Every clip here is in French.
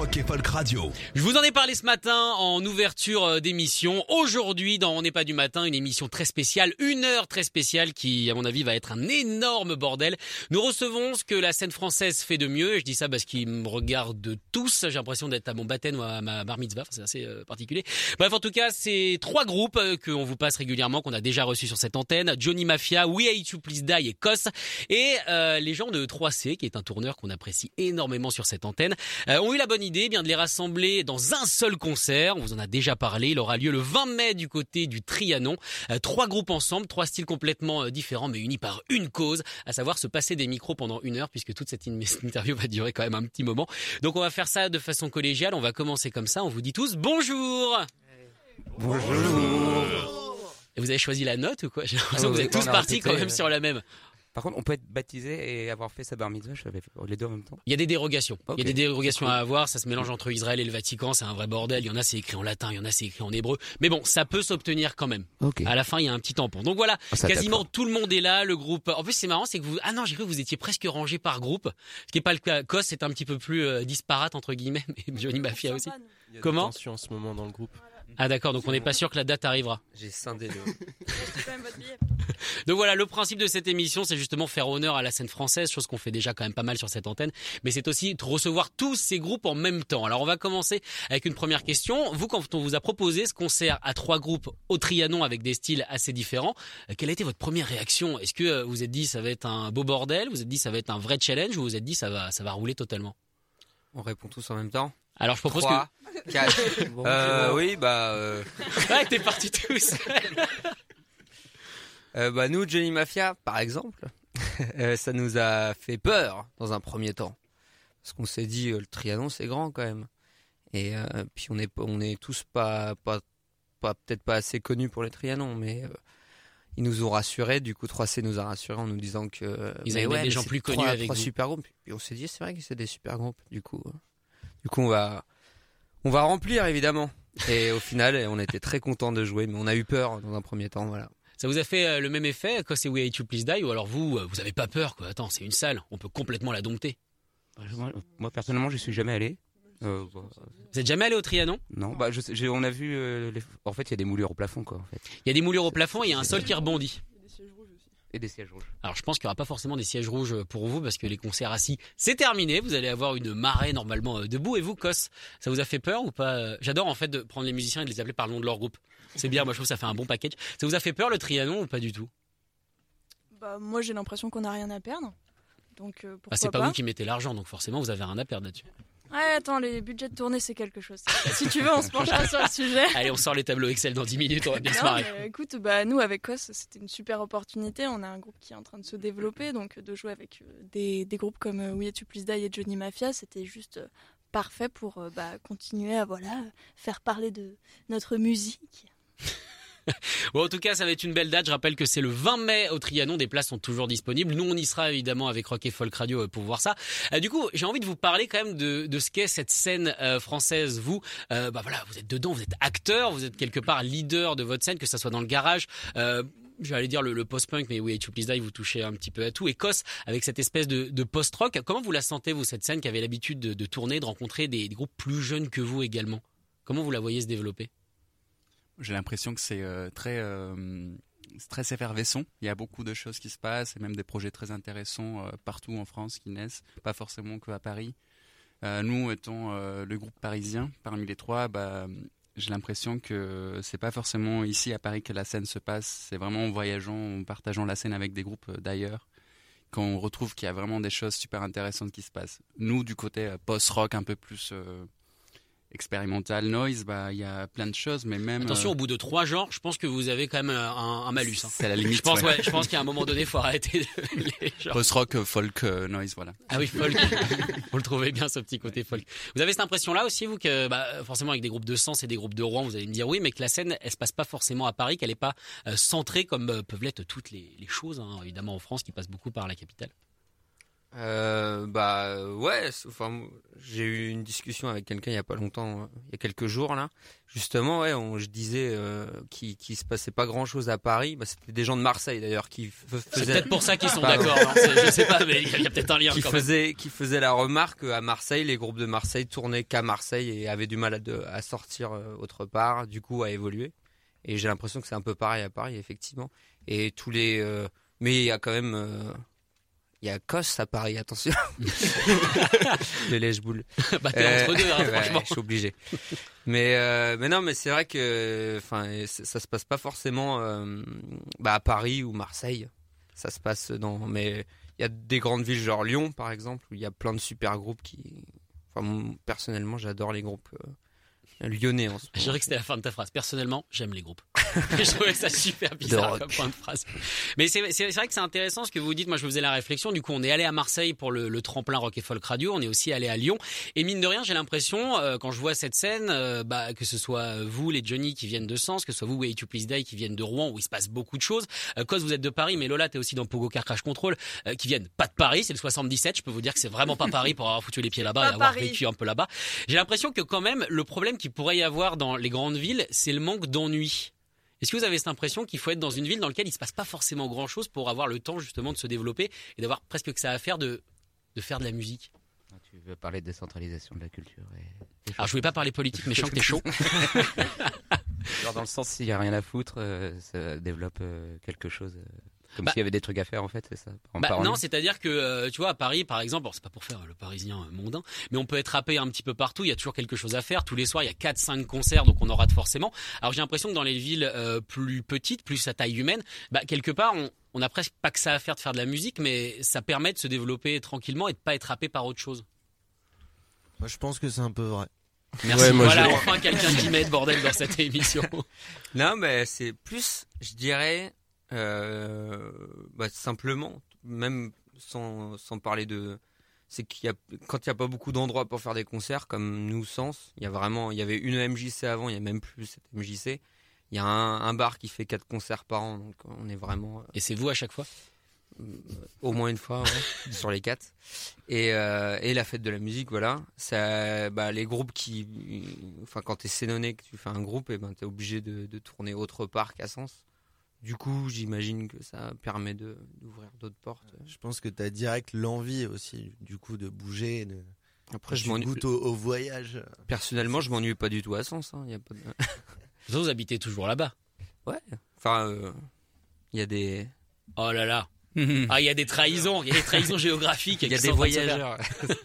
Rock et Radio. Je vous en ai parlé ce matin en ouverture euh, d'émission. Aujourd'hui, dans On n'est pas du matin, une émission très spéciale, une heure très spéciale qui, à mon avis, va être un énorme bordel. Nous recevons ce que la scène française fait de mieux. Je dis ça parce qu'ils me regardent tous. J'ai l'impression d'être à mon baptême ou à ma bar mitzvah. C'est assez euh, particulier. Bref, en tout cas, c'est trois groupes euh, qu'on vous passe régulièrement, qu'on a déjà reçus sur cette antenne. Johnny Mafia, We Hate You Please Die et Kos. Et euh, les gens de 3C, qui est un tourneur qu'on apprécie énormément sur cette antenne, euh, ont eu la bonne idée eh bien de les rassembler dans un seul concert. On vous en a déjà parlé. Il aura lieu le 20 mai du côté du Trianon. Euh, trois groupes ensemble, trois styles complètement euh, différents, mais unis par une cause, à savoir se passer des micros pendant une heure, puisque toute cette in- interview va durer quand même un petit moment. Donc on va faire ça de façon collégiale. On va commencer comme ça. On vous dit tous bonjour. Et vous avez choisi la note ou quoi? J'ai l'impression Ah, que vous êtes tous partis quand même euh, sur la même. Par contre, on peut être baptisé et avoir fait sa bar mitzvah, je les deux en même temps. Il y a des dérogations. Il y a des dérogations à avoir. Ça se mélange entre Israël et le Vatican. C'est un vrai bordel. Il y en a, c'est écrit en latin. Il y en a, c'est écrit en hébreu. Mais bon, ça peut s'obtenir quand même. À la fin, il y a un petit tampon. Donc voilà, Ah, ça quasiment tout le monde est là. Le groupe. En plus, c'est marrant, c'est que vous. Ah non, j'ai cru que vous étiez presque rangé par groupe. Ce qui est pas le cas. Kos, c'est un petit peu plus euh, disparate entre guillemets. Mais Johnny Mafia aussi. Il y a Comment des tensions en ce moment dans le groupe. Ah d'accord. Donc on n'est pas sûr que la date arrivera. J'ai scindé le. Donc voilà, le principe de cette émission, c'est justement faire honneur à la scène française, chose qu'on fait déjà quand même pas mal sur cette antenne, mais c'est aussi de recevoir tous ces groupes en même temps. Alors on va commencer avec une première question. Vous, quand on vous a proposé ce concert à trois groupes au Trianon avec des styles assez différents, euh, quelle a été votre première réaction? Est-ce que euh, vous vous êtes dit ça va être un beau bordel? Vous vous êtes dit ça va être un vrai challenge? Ou vous vous êtes dit ça va, ça va rouler totalement? On répond tous en même temps. Alors je propose 3, 4. euh, oui, bah, euh. Ouais, t'es partis tous euh, bah, nous, Johnny Mafia, par exemple, euh, ça nous a fait peur dans un premier temps. Parce qu'on s'est dit, le Trianon, c'est grand quand même. Et puis, on est, on est tous pas, pas, pas peut-être pas assez connus pour les Trianons, mais ils nous ont rassurés. Du coup, 3C nous a rassurés en nous disant que. Ils avaient des gens plus connus trois- avec trois vous. super groupes. Puis on s'est dit, c'est vrai que c'est des super groupes. Du coup, du coup, on va, on va remplir évidemment. Et au final, on était très contents de jouer, mais on a eu peur dans un premier temps, voilà. Ça vous a fait euh, le même effet quand c'est We Hate You Please Die Ou alors vous, euh, vous avez pas peur quoi? Attends, c'est une salle, on peut complètement la dompter. Moi, moi, personnellement, je suis jamais allé. Euh, bah, Vous êtes jamais allé au Trianon? Non, bah, je on a vu. euh, les- En fait, il y a des moulures au plafond, quoi, en fait, Il y a des moulures au plafond et il y a un sol qui rebondit. Et des sièges rouges. Alors je pense qu'il n'y aura pas forcément des sièges rouges pour vous parce que les concerts assis, c'est terminé. Vous allez avoir une marée normalement euh, debout. Et vous, Kos, ça vous a fait peur ou pas Euh, J'adore en fait de prendre les musiciens et de les appeler par le nom de leur groupe. C'est bien, moi je trouve que ça fait un bon package. Ça vous a fait peur le Trianon ou pas du tout? Bah, moi, j'ai l'impression qu'on n'a rien à perdre. Donc, euh, pourquoi Ah, C'est pas, pas, vous qui mettez l'argent, donc forcément vous avez rien à perdre là-dessus. Ouais, attends, les budgets de tournée, c'est quelque chose. si tu veux, on se penchera sur le sujet. Allez, on sort les tableaux Excel dans 10 minutes, on va bien se Non, marrer. mais écoute, bah, nous, avec COS, c'était une super opportunité. On a un groupe qui est en train de se développer. Donc, de jouer avec euh, des, des groupes comme euh, We Hate You Please Die et Johnny Mafia, c'était juste euh, parfait pour euh, bah, continuer à voilà, faire parler de notre musique. Bon, en tout cas, ça va être une belle date. Je rappelle que c'est le 20 mai au Trianon. Des places sont toujours disponibles. Nous, on y sera évidemment avec Rock et Folk Radio euh, pour voir ça. Euh, du coup, j'ai envie de vous parler quand même de, ce qu'est cette scène euh, française. Vous, bah voilà, vous êtes dedans, vous êtes acteur, vous êtes quelque part leader de votre scène, que ça soit dans le garage. J'allais dire le, post-punk, mais oui, You Please Die, vous touchez un petit peu à tout. Kos, avec cette espèce de, post-rock, comment vous la sentez, vous, cette scène qui avait l'habitude de, tourner, de rencontrer des groupes plus jeunes que vous également? Comment vous la voyez se développer? J'ai l'impression que c'est euh, très, euh, très effervescent. Il y a beaucoup de choses qui se passent et même des projets très intéressants euh, partout en France qui naissent, pas forcément qu'à Paris. Euh, nous, étant le groupe parisien, parmi les trois, bah, j'ai l'impression que c'est pas forcément ici à Paris que la scène se passe. C'est vraiment en voyageant, en partageant la scène avec des groupes d'ailleurs, qu'on retrouve qu'il y a vraiment des choses super intéressantes qui se passent. Nous, du côté post-rock, un peu plus expérimental noise, bah il y a plein de choses, mais même. Attention, euh, au bout de trois genres, je pense que vous avez quand même un, un malus. hein. C'est à la limite. Je pense, ouais. ouais, je pense qu'à un moment donné, faut arrêter de- les genres. Post-rock, euh, folk, euh, noise, voilà. Ah oui, folk. vous le trouvez bien, ce petit côté folk. Vous avez cette impression-là aussi, vous, que bah, forcément avec des groupes de Sens et des groupes de Rouen, vous allez me dire oui, mais que la scène, elle se passe pas forcément à Paris, qu'elle est pas euh, centrée comme euh, peuvent l'être toutes les, les choses, hein, évidemment en France, qui passent beaucoup par la capitale? Euh, bah ouais, enfin j'ai eu une discussion avec quelqu'un il y a pas longtemps, euh, il y a quelques jours là. Justement, ouais, on, je disais euh, qu'il qu'il se passait pas grand chose à Paris. Bah, c'était des gens de Marseille d'ailleurs qui f- C'est faisaient peut-être pour ça qu'ils sont d'accord. hein, Je sais pas, mais il y a, peut-être un lien qui quand même. faisaient qui faisaient la remarque à Marseille, les groupes de Marseille tournaient qu'à Marseille et avaient du mal à, de- à sortir euh, autre part, du coup à évoluer. Et j'ai l'impression que c'est un peu pareil à Paris effectivement. Et tous les, euh, mais il y a quand même euh, il y a Cos à Paris, attention. le lèche-boule. Bah, t'es Euh, entre deux, hein, franchement. je suis obligé. Mais euh, mais non, mais c'est vrai que enfin ça, se passe pas forcément euh, bah, à Paris ou Marseille. Ça se passe dans mais il y a des grandes villes genre Lyon par exemple où il y a plein de super groupes qui enfin personnellement j'adore les groupes lyonnais en ce moment. dirais que c'était la fin de ta phrase. Personnellement, j'aime les groupes. je trouvais ça super bizarre comme point de phrase. Mais c'est c'est- c'est vrai que c'est intéressant ce que vous dites. Moi, je me faisais la réflexion. Du coup, on est allé à Marseille pour le, le tremplin Rock et Folk Radio. On est aussi allé à Lyon. Et mine de rien, j'ai l'impression, euh, quand je vois cette scène, euh, bah, que ce soit vous, les Johnny qui viennent de Sens, que ce soit vous, Way to Please Die qui viennent de Rouen, où il se passe beaucoup de choses. Euh, Cause vous êtes de Paris, mais Lola, t'es aussi dans Pogo Car Crash Control, euh, qui viennent pas de Paris. C'est le 77. Je peux vous dire que c'est vraiment pas Paris pour avoir foutu les pieds là-bas et avoir Paris. vécu un peu là-bas. J'ai l'impression que quand même, le problème qu'il pourrait y avoir dans les grandes villes, c'est le manque d'ennui. Est-ce que vous avez cette impression qu'il faut être dans une ville dans laquelle il se passe pas forcément grand chose pour avoir le temps justement de se développer et d'avoir presque que ça à faire de, de faire de la musique? Ah, Tu veux parler de décentralisation de la culture et... Alors je voulais pas parler politique mais je sens que t'es chaud. Genre dans le sens s'il y a rien à foutre, euh, ça développe euh, quelque chose. Comme Bah- s'il y avait des trucs à faire en fait, c'est ça. En Bah, non, c'est-à-dire que euh, tu vois à Paris par exemple, bon, c'est pas pour faire le parisien euh, mondain, mais on peut être rappé un petit peu partout, il y a toujours quelque chose à faire, tous les soirs il y a 4 5 concerts donc on en rate forcément. Alors j'ai l'impression que dans les villes euh, plus petites, plus à taille humaine, bah quelque part on on a presque pas que ça à faire de faire de la musique mais ça permet de se développer tranquillement et de pas être happé par autre chose. Moi, je pense que c'est un peu vrai. Merci. Ouais, moi, voilà enfin quelqu'un qui met de bordel dans cette émission. Non, mais c'est plus, je dirais, bah, simplement, même sans, sans parler de. C'est qu'il y a, quand il n'y a pas beaucoup d'endroits pour faire des concerts, comme nous, Sens, il y a vraiment, il y avait une MJC avant, il n'y a même plus cette MJC. Il y a un, un bar qui fait quatre concerts par an, donc on est vraiment Et c'est vous à chaque fois? euh, au moins une fois ouais, sur les quatre. Et, euh, et la fête de la musique, voilà. Ça, bah, les groupes qui, enfin, quand t'es sénonné, que tu fais un groupe, et ben t'es obligé de, de tourner autre part qu'à Sens. Du coup, j'imagine que ça permet de d'ouvrir d'autres portes. Je pense que tu as direct l'envie aussi, du coup, de bouger. De... Après, je tu m'ennuie. goûtes au, au voyage. Personnellement, je m'ennuie pas du tout à Sens. Hein. Il y a pas de... Vous, vous habitez toujours là-bas. Enfin, euh, il y a des, Oh là là. Ah, il y a des trahisons, il y a des trahisons géographiques. il y a des voyageurs.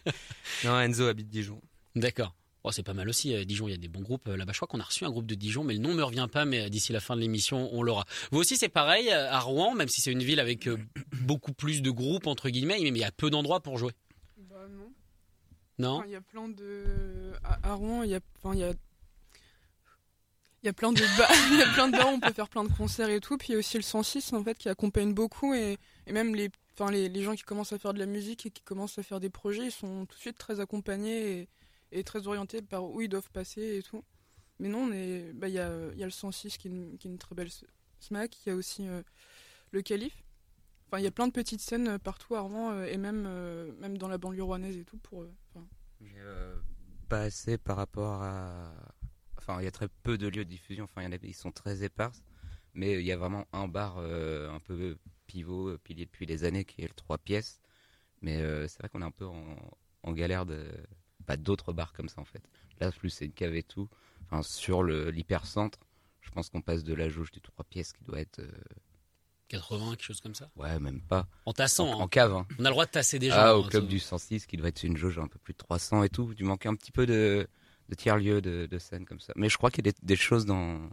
non, Enzo habite Dijon. D'accord. Oh, c'est pas mal aussi, euh, Dijon, il y a des bons groupes euh, là-bas. Je crois qu'on a reçu un groupe de Dijon, mais le nom me revient pas, mais euh, d'ici la fin de l'émission, on l'aura. Vous aussi, c'est pareil, euh, à Rouen, même si c'est une ville avec beaucoup plus de groupes, entre guillemets, mais il y a peu d'endroits pour jouer. Bah non. Non? Enfin, Il y a plein de. À, à Rouen, il y a. Enfin, il y a. Il y a plein de bars, il y a plein de bars on peut faire plein de concerts et tout. Puis il y a aussi le 106 en fait qui accompagne beaucoup et, et même les, enfin les, les gens qui commencent à faire de la musique et qui commencent à faire des projets, ils sont tout de suite très accompagnés et, et très orientés par où ils doivent passer et tout. Mais non, bah il y a, y a le 106 qui est une, très belle smack. Il y a aussi euh, le Calife. Enfin, il y a plein de petites scènes euh, partout à euh, et même même dans la banlieue rouennaise et tout pour. euh, pas assez par rapport à. Enfin, il y a très peu de lieux de diffusion. Enfin, y en a, ils sont très éparses. Mais il y a vraiment un bar un peu pivot, pilier depuis des années, qui est le 3 pièces. Mais c'est vrai qu'on est un peu en galère de. Pas d'autres bars comme ça en fait. Là, plus c'est une cave et tout. Enfin, sur l'hypercentre, je pense qu'on passe de la jauge du 3 pièces qui doit être. euh, 80, quelque chose comme ça. ouais, même pas. En tassant, En, hein. en cave, hein. on a le droit de tasser des gens. Ah, hein, au club du 106 qui doit être une jauge un peu plus de 300 et tout. Du manquait un petit peu de, de tiers-lieux de, de scènes comme ça. Mais je crois qu'il y a des, des choses dans,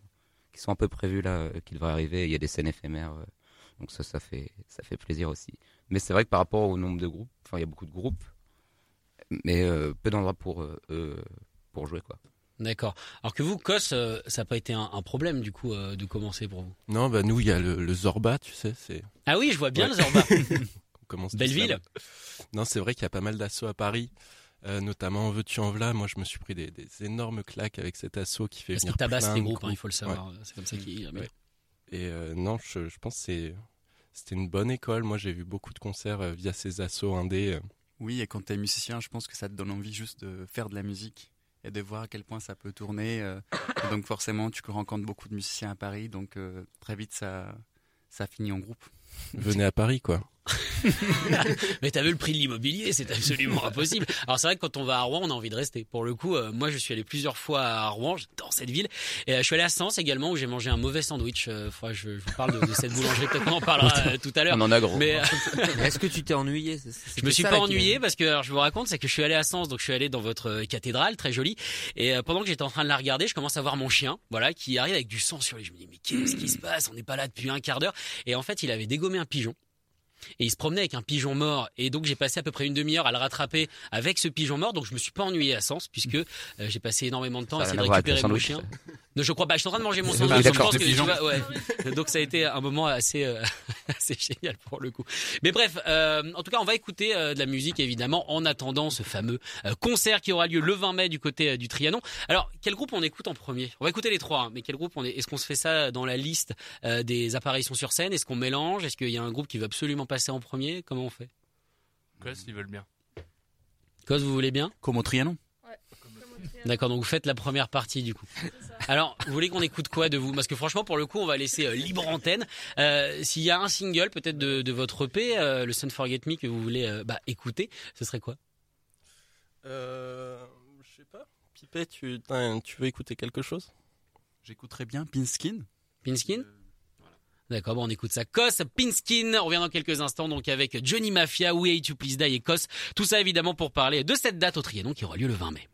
qui sont un peu prévues là, euh, qui devraient arriver. Il y a des scènes éphémères. euh, donc ça, ça fait, ça fait plaisir aussi. Mais c'est vrai que par rapport au nombre de groupes, enfin, il y a beaucoup de groupes, mais euh, peu d'endroits pour, euh, eux, pour jouer, quoi. D'accord. Alors que vous, Kos, euh, ça n'a pas été un, un problème du coup euh, de commencer pour vous? Non, bah nous, il y a le, le Zorba, tu sais, c'est. Ah oui, je vois bien Ouais. le Zorba. on commence tous Belleville là-bas. Non, c'est vrai qu'il y a pas mal d'assauts à Paris, euh, notamment en veux-tu en v'là? Moi, je me suis pris des, des énormes claques avec cet assaut qui fait Parce venir qu'il tabasse les groupes, hein, il faut le Ouais. savoir. C'est comme ça qu'il. Ouais. Et euh, non, je, je pense que c'est- c'était une bonne école. Moi, j'ai vu beaucoup de concerts euh, via ces assauts indés. Oui, et quand tu es musicien, je pense que ça te donne envie juste de faire de la musique et de voir à quel point ça peut tourner. euh, donc forcément, tu rencontres beaucoup de musiciens à Paris, donc euh, très vite, ça, ça finit en groupe. Venez à Paris, quoi. Mais t'as vu le prix de l'immobilier, c'est absolument impossible. Alors c'est vrai que quand on va à Rouen, on a envie de rester. Pour le coup, euh, moi je suis allé plusieurs fois à Rouen, j'adore cette ville. Et euh, je suis allé à Sens également où j'ai mangé un mauvais sandwich. Euh, je, je vous parle de, de cette boulangerie, peut-être qu'on en parlera euh, tout à l'heure. On en a gros. Mais euh, Est-ce que tu t'es ennuyé? Je me suis pas ennuyé parce que alors, je vous raconte, c'est que je suis allé à Sens, donc je suis allé dans votre euh, cathédrale très jolie. Et euh, pendant que j'étais en train de la regarder, je commence à voir mon chien, voilà, qui arrive avec du sang sur lui. Je me dis mais qu'est-ce qui se passe? On n'est pas là depuis un quart d'heure. Et en fait, il avait dégommé un pigeon. Et il se promenait avec un pigeon mort. Et donc, j'ai passé à peu près une demi-heure à le rattraper avec ce pigeon mort. Donc, je me suis pas ennuyé à Sens, puisque euh, j'ai passé énormément de temps à essayer de récupérer mon chien. Non, je crois pas. Je suis en train de manger mon sandwich. d'accord. Je pense que ouais. Donc, ça a été un moment assez, euh, assez génial pour le coup. Mais bref, euh, en tout cas, on va écouter euh, de la musique, évidemment, en attendant ce fameux euh, concert qui aura lieu le 20 mai du côté euh, du Trianon. Alors, quel groupe on écoute en premier? On va écouter les trois, hein, mais quel groupe on est? Est-ce qu'on se fait ça dans la liste euh, des apparitions sur scène? Est-ce qu'on mélange? Est-ce qu'il y a un groupe qui veut absolument passer en premier? Comment on fait? Cos, ils veulent bien. Cos, vous voulez bien? Comme au Trianon. D'accord, donc vous faites la première partie du coup. Alors, vous voulez qu'on écoute quoi de vous? Parce que franchement, pour le coup, on va laisser euh, libre antenne. Euh, S'il y a un single peut-être de, de votre EP, euh, le Sun Forget Me, que vous voulez euh, bah, écouter, ce serait quoi? Euh, je sais pas. Pipet, tu, tu veux écouter quelque chose? J'écouterais bien Pinskin. Pinskin? D'accord, bon, on écoute ça. Kos, Pinskin, on revient dans quelques instants donc avec Johnny Mafia, We Hate You Please Die et Kos. Tout ça évidemment pour parler de cette date au Trianon qui aura lieu le 20 mai.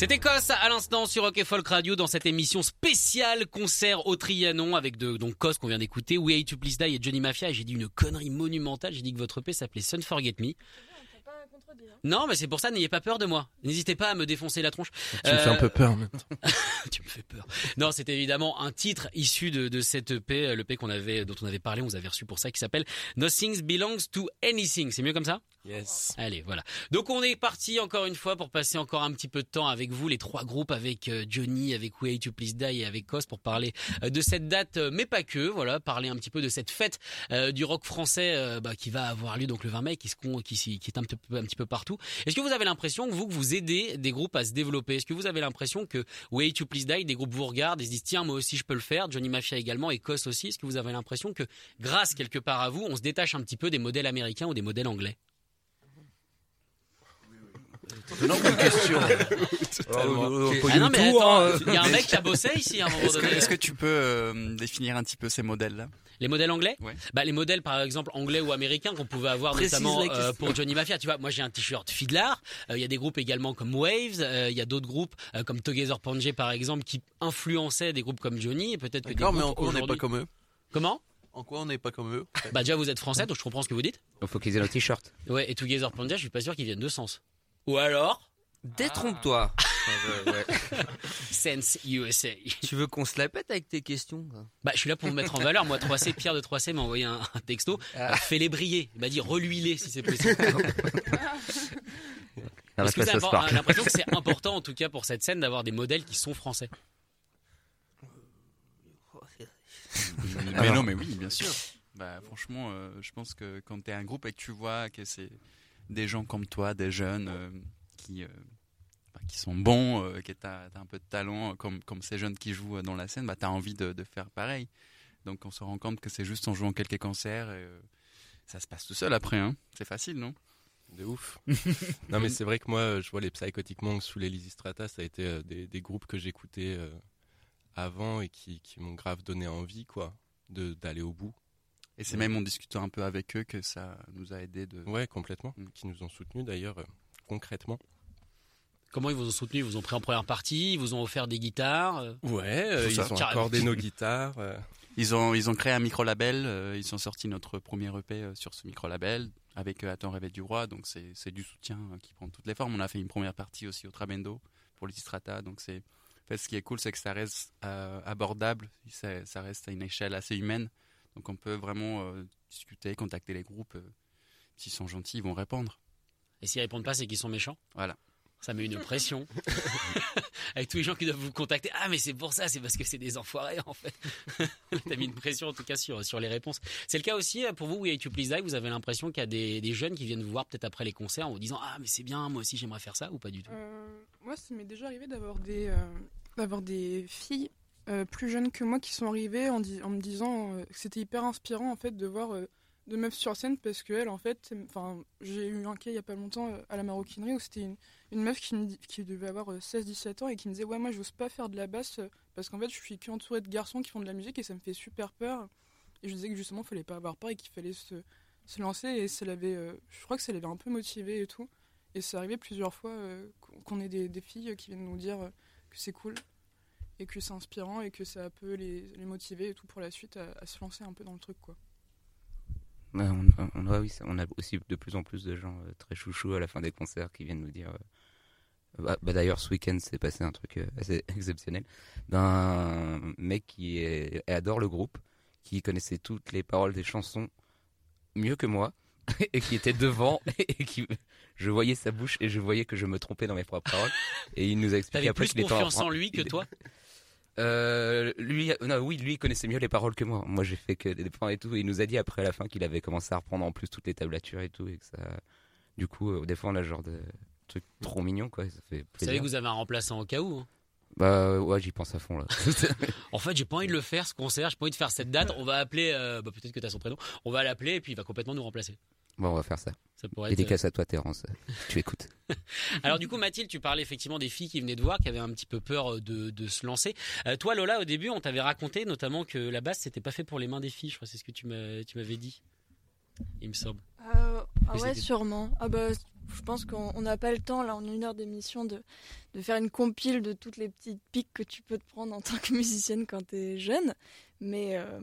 C'était Cos à l'instant sur Rock Folk Radio dans cette émission spéciale concert au Trianon avec de, donc Cos qu'on vient d'écouter, We Hate to Please Die et Johnny Mafia. J'ai dit une connerie monumentale. J'ai dit que votre EP s'appelait Sun Forget Me. Non, mais c'est pour ça, n'ayez pas peur de moi. N'hésitez pas à me défoncer la tronche. Tu me fais un peu peur maintenant. tu me fais peur. Non, c'est évidemment un titre issu de, de cette EP, l'EP qu'on avait, dont on avait parlé, on vous avait reçu pour ça, qui s'appelle Nothing Belongs to Anything. C'est mieux comme ça? Yes. Allez, voilà. Donc on est parti encore une fois pour passer encore un petit peu de temps avec vous, les trois groupes, avec euh, Johnny, avec Hate to Please Die et avec Cos pour parler euh, de cette date, euh, mais pas que. Voilà, parler un petit peu de cette fête euh, du rock français euh, bah, qui va avoir lieu donc le 20 mai, qui, se, qui, qui est un petit peu, un peu partout. Est-ce que vous avez l'impression que vous, que vous aidez des groupes à se développer? Est-ce que vous avez l'impression que Hate to Please Die, des groupes vous regardent et se disent tiens moi aussi je peux le faire, Johnny Mafia également Cos aussi. Est-ce que vous avez l'impression que grâce quelque part à vous, on se détache un petit peu des modèles américains ou des modèles anglais Énorme question. Totalement. Ah non mais attends, il y a un mec qui a bossé ici à un moment Est-ce que, donné. est-ce que tu peux euh, définir un petit peu ces modèles-là? Les modèles anglais? Ouais. Bah les modèles par exemple anglais ou américains qu'on pouvait avoir Précise notamment question. euh, pour Johnny Mafia. Tu vois, moi j'ai un t-shirt Fiddler. Euh, Il y a des groupes également comme Waves. euh, Il y a d'autres groupes euh, comme Together Pangea par exemple qui influençaient des groupes comme Johnny. Et peut-être que des mais groupes en quoi on n'est pas aujourd'hui- comme eux? Comment? En quoi on n'est pas comme eux Bah déjà vous êtes français donc je comprends ce que vous dites. Il faut qu'ils aient le t-shirt. Ouais et Together Pangea je suis pas sûr qu'ils viennent de Sens. Ou alors Détrompe-toi. Ouais. Sense USA. tu veux qu'on se la pète avec tes questions quoi Bah, je suis là pour vous mettre en valeur. Moi, 3C, Pierre de 3C m'a envoyé un, un texto. Ah. Euh, Fais-les briller. Il m'a dit reluis-les si c'est possible. Est-ce que impor- l'impression que c'est important, en tout cas, pour cette scène, d'avoir des modèles qui sont français Mais non, mais oui, bien sûr. Bah, franchement, euh, je pense que quand tu es un groupe et que tu vois que c'est des gens comme toi, des jeunes euh, qui, euh, bah, qui sont bons, euh, que as, un peu de talent, comme, comme ces jeunes qui jouent euh, dans la scène, bah, tu as envie de, de faire pareil. Donc on se rend compte que c'est juste en jouant quelques concerts et euh, ça se passe tout seul après. Hein. C'est facile, non? De ouf. non, mais c'est vrai que moi, euh, je vois les Psychotic Monks sous les Strata, ça a été euh, des, des groupes que j'écoutais euh, avant et qui, qui m'ont grave donné envie, quoi, d'aller au bout. Et c'est même en discutant un peu avec eux que ça nous a aidé de. Ouais, complètement. Mm. Qui nous ont soutenus d'ailleurs, euh, concrètement. Comment ils vous ont soutenu Ils vous ont pris en première partie Ils vous ont offert des guitares euh, Ouais, euh, ils ont accordé nos guitares. euh, Ils ont, ils ont créé un micro-label, euh, ils ont sorti notre premier EP euh, sur ce micro-label avec euh, Attends rêver du roi, donc c'est c'est du soutien euh, qui prend toutes les formes. On a fait une première partie aussi au Trabendo pour les Strata, donc c'est fait, ce qui est cool, c'est que ça reste euh, abordable, ça, ça reste à une échelle assez humaine. Donc on peut vraiment euh, discuter, contacter les groupes. euh, S'ils sont gentils, ils vont répondre. Et s'ils répondent pas, c'est qu'ils sont méchants Voilà. Ça met une pression. Avec tous les gens qui doivent vous contacter. Ah, mais c'est pour ça, c'est parce que c'est des enfoirés, en fait. T'as mis une pression, en tout cas, sur, sur les réponses. C'est le cas aussi euh, pour vous, We Hate You Please Die. Vous avez l'impression qu'il y a des, des jeunes qui viennent vous voir peut-être après les concerts en vous disant Ah, mais c'est bien, moi aussi j'aimerais faire ça, ou pas du tout? Euh, moi, ça m'est déjà arrivé d'avoir des, euh, d'avoir des filles euh, plus jeunes que moi qui sont arrivées en, me disant euh, que c'était hyper inspirant en fait de voir euh, de meufs sur scène parce que elle en fait, j'ai eu un cas il y a pas longtemps euh, à la maroquinerie où c'était une, meuf qui, devait avoir 16-17 ans et qui me disait ouais moi j'ose pas faire de la basse parce qu'en fait je suis qu'entourée de garçons qui font de la musique et ça me fait super peur et je disais que justement fallait pas avoir peur et qu'il fallait se, lancer et ça l'avait, je crois que ça l'avait un peu motivée et tout. Et c'est arrivé plusieurs fois qu'on- ait des, des filles qui viennent nous dire que c'est cool et que c'est inspirant et que ça peut les, les motiver et tout pour la suite à, à se lancer un peu dans le truc quoi. Ouais, on, on- ouais, oui, ça- on a aussi de plus en plus de gens euh, très chouchous à la fin des concerts qui viennent nous dire. euh, bah, bah, D'ailleurs, ce week-end, c'est passé un truc euh, assez exceptionnel d'un mec qui est- adore le groupe, qui connaissait toutes les paroles des chansons mieux que moi et qui était devant et qui je voyais sa bouche et je voyais que je me trompais dans mes propres paroles et il nous a expliqué T'avais après plus qu'il était confiance en lui que toi? Euh, lui, non, oui, lui il connaissait mieux les paroles que moi. Moi, j'ai fait que des points et tout. Et il nous a dit après à la fin qu'il avait commencé à reprendre en plus toutes les tablatures et tout, et que ça, du coup, euh, des fois, on a genre de truc trop mignon, quoi. Ça fait Vous savez que vous avez un remplaçant au cas où. hein. Bah ouais, j'y pense à fond là. En fait, j'ai pas envie de le faire ce concert, j'ai pas envie de faire cette date. On va appeler, euh, bah, peut-être que t'as son prénom, on va l'appeler et puis il va complètement nous remplacer. Bon, on va faire ça. Ça pourrait être. Dédicace à toi, Terence. Tu écoutes. Alors du coup, Mathilde, tu parlais effectivement des filles qui venaient de voir, qui avaient un petit peu peur euh, de, de se lancer. Euh, toi, Lola, au début, on t'avait raconté notamment que la basse, c'était pas fait pour les mains des filles. Je crois que c'est ce que tu m'as- tu m'avais dit. Il me semble. Euh, ah Oui, ouais, sûrement. Ah bah, je pense qu'on on n'a pas le temps, là, en une heure d'émission, de, de faire une compile de toutes les petites piques que tu peux te prendre en tant que musicienne quand t'es jeune. Mais, euh,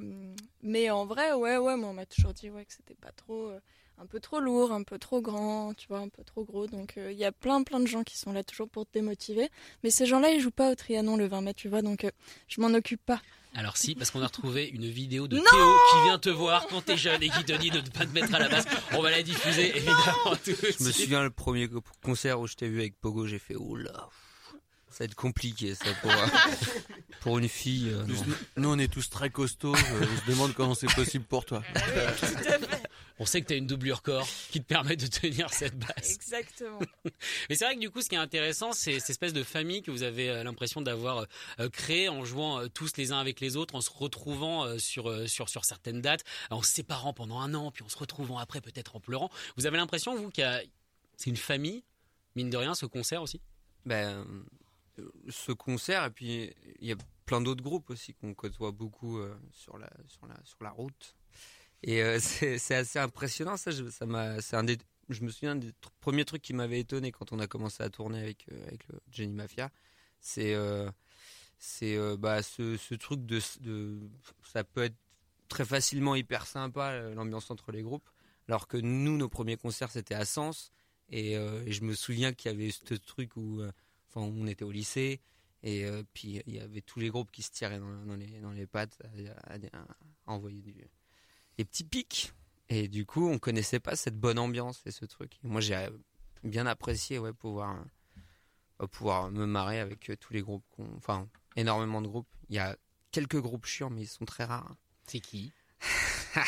mais en vrai, ouais, ouais, moi, on m'a toujours dit ouais, que c'était pas trop. Un peu trop lourd, un peu trop grand, tu vois, un peu trop gros. Donc euh, il y a plein plein de gens qui sont là toujours pour te démotiver. Mais ces gens-là, ils jouent pas au Trianon le 20 mai, tu vois, donc euh, je m'en occupe pas. Alors si, parce qu'on a retrouvé une vidéo de Non Théo qui vient te voir quand t'es jeune et qui te dit de ne pas te mettre à la basse. On va la diffuser évidemment tout Je me souviens le premier co- concert où je t'ai vu avec Pogo, j'ai fait oh là, ça va être compliqué ça pour, euh, pour une fille. euh, nous, on est tous très costauds. euh, on se demande comment c'est possible pour toi. On sait que t'as une doublure corps qui te permet de tenir cette basse. Exactement. Mais c'est vrai que du coup, ce qui est intéressant, c'est cette espèce de famille que vous avez euh, l'impression d'avoir euh, créée en jouant euh, tous les uns avec les autres, en se retrouvant euh, sur, euh, sur, sur certaines dates, en se séparant pendant un an, puis en se retrouvant après peut-être en pleurant. Vous avez l'impression, vous, qu'il y a... c'est une famille, mine de rien, ce concert aussi? Ben, euh, ce concert et puis il y a plein d'autres groupes aussi qu'on côtoie beaucoup euh, sur la sur la sur la route et euh, c'est assez impressionnant ça. Je, ça m'a c'est un des je me souviens des premiers trucs qui m'avaient étonné quand on a commencé à tourner avec euh, avec le Jenny Mafia. C'est euh, c'est bah ce, ce truc de, ça peut être très facilement hyper sympa l'ambiance entre les groupes. Alors que nous nos premiers concerts c'était à Sens. Et, je me souviens qu'il y avait ce truc où enfin on était au lycée. Et puis il y avait tous les groupes qui se tiraient dans, les dans les pattes à- à envoyer du, des petits pics. Et du coup on connaissait pas cette bonne ambiance et ce truc. Et moi j'ai bien apprécié ouais pouvoir euh, pouvoir me marrer avec euh, tous les groupes qu'on- enfin énormément de groupes. Il y a quelques groupes chiants mais ils sont très rares. C'est qui?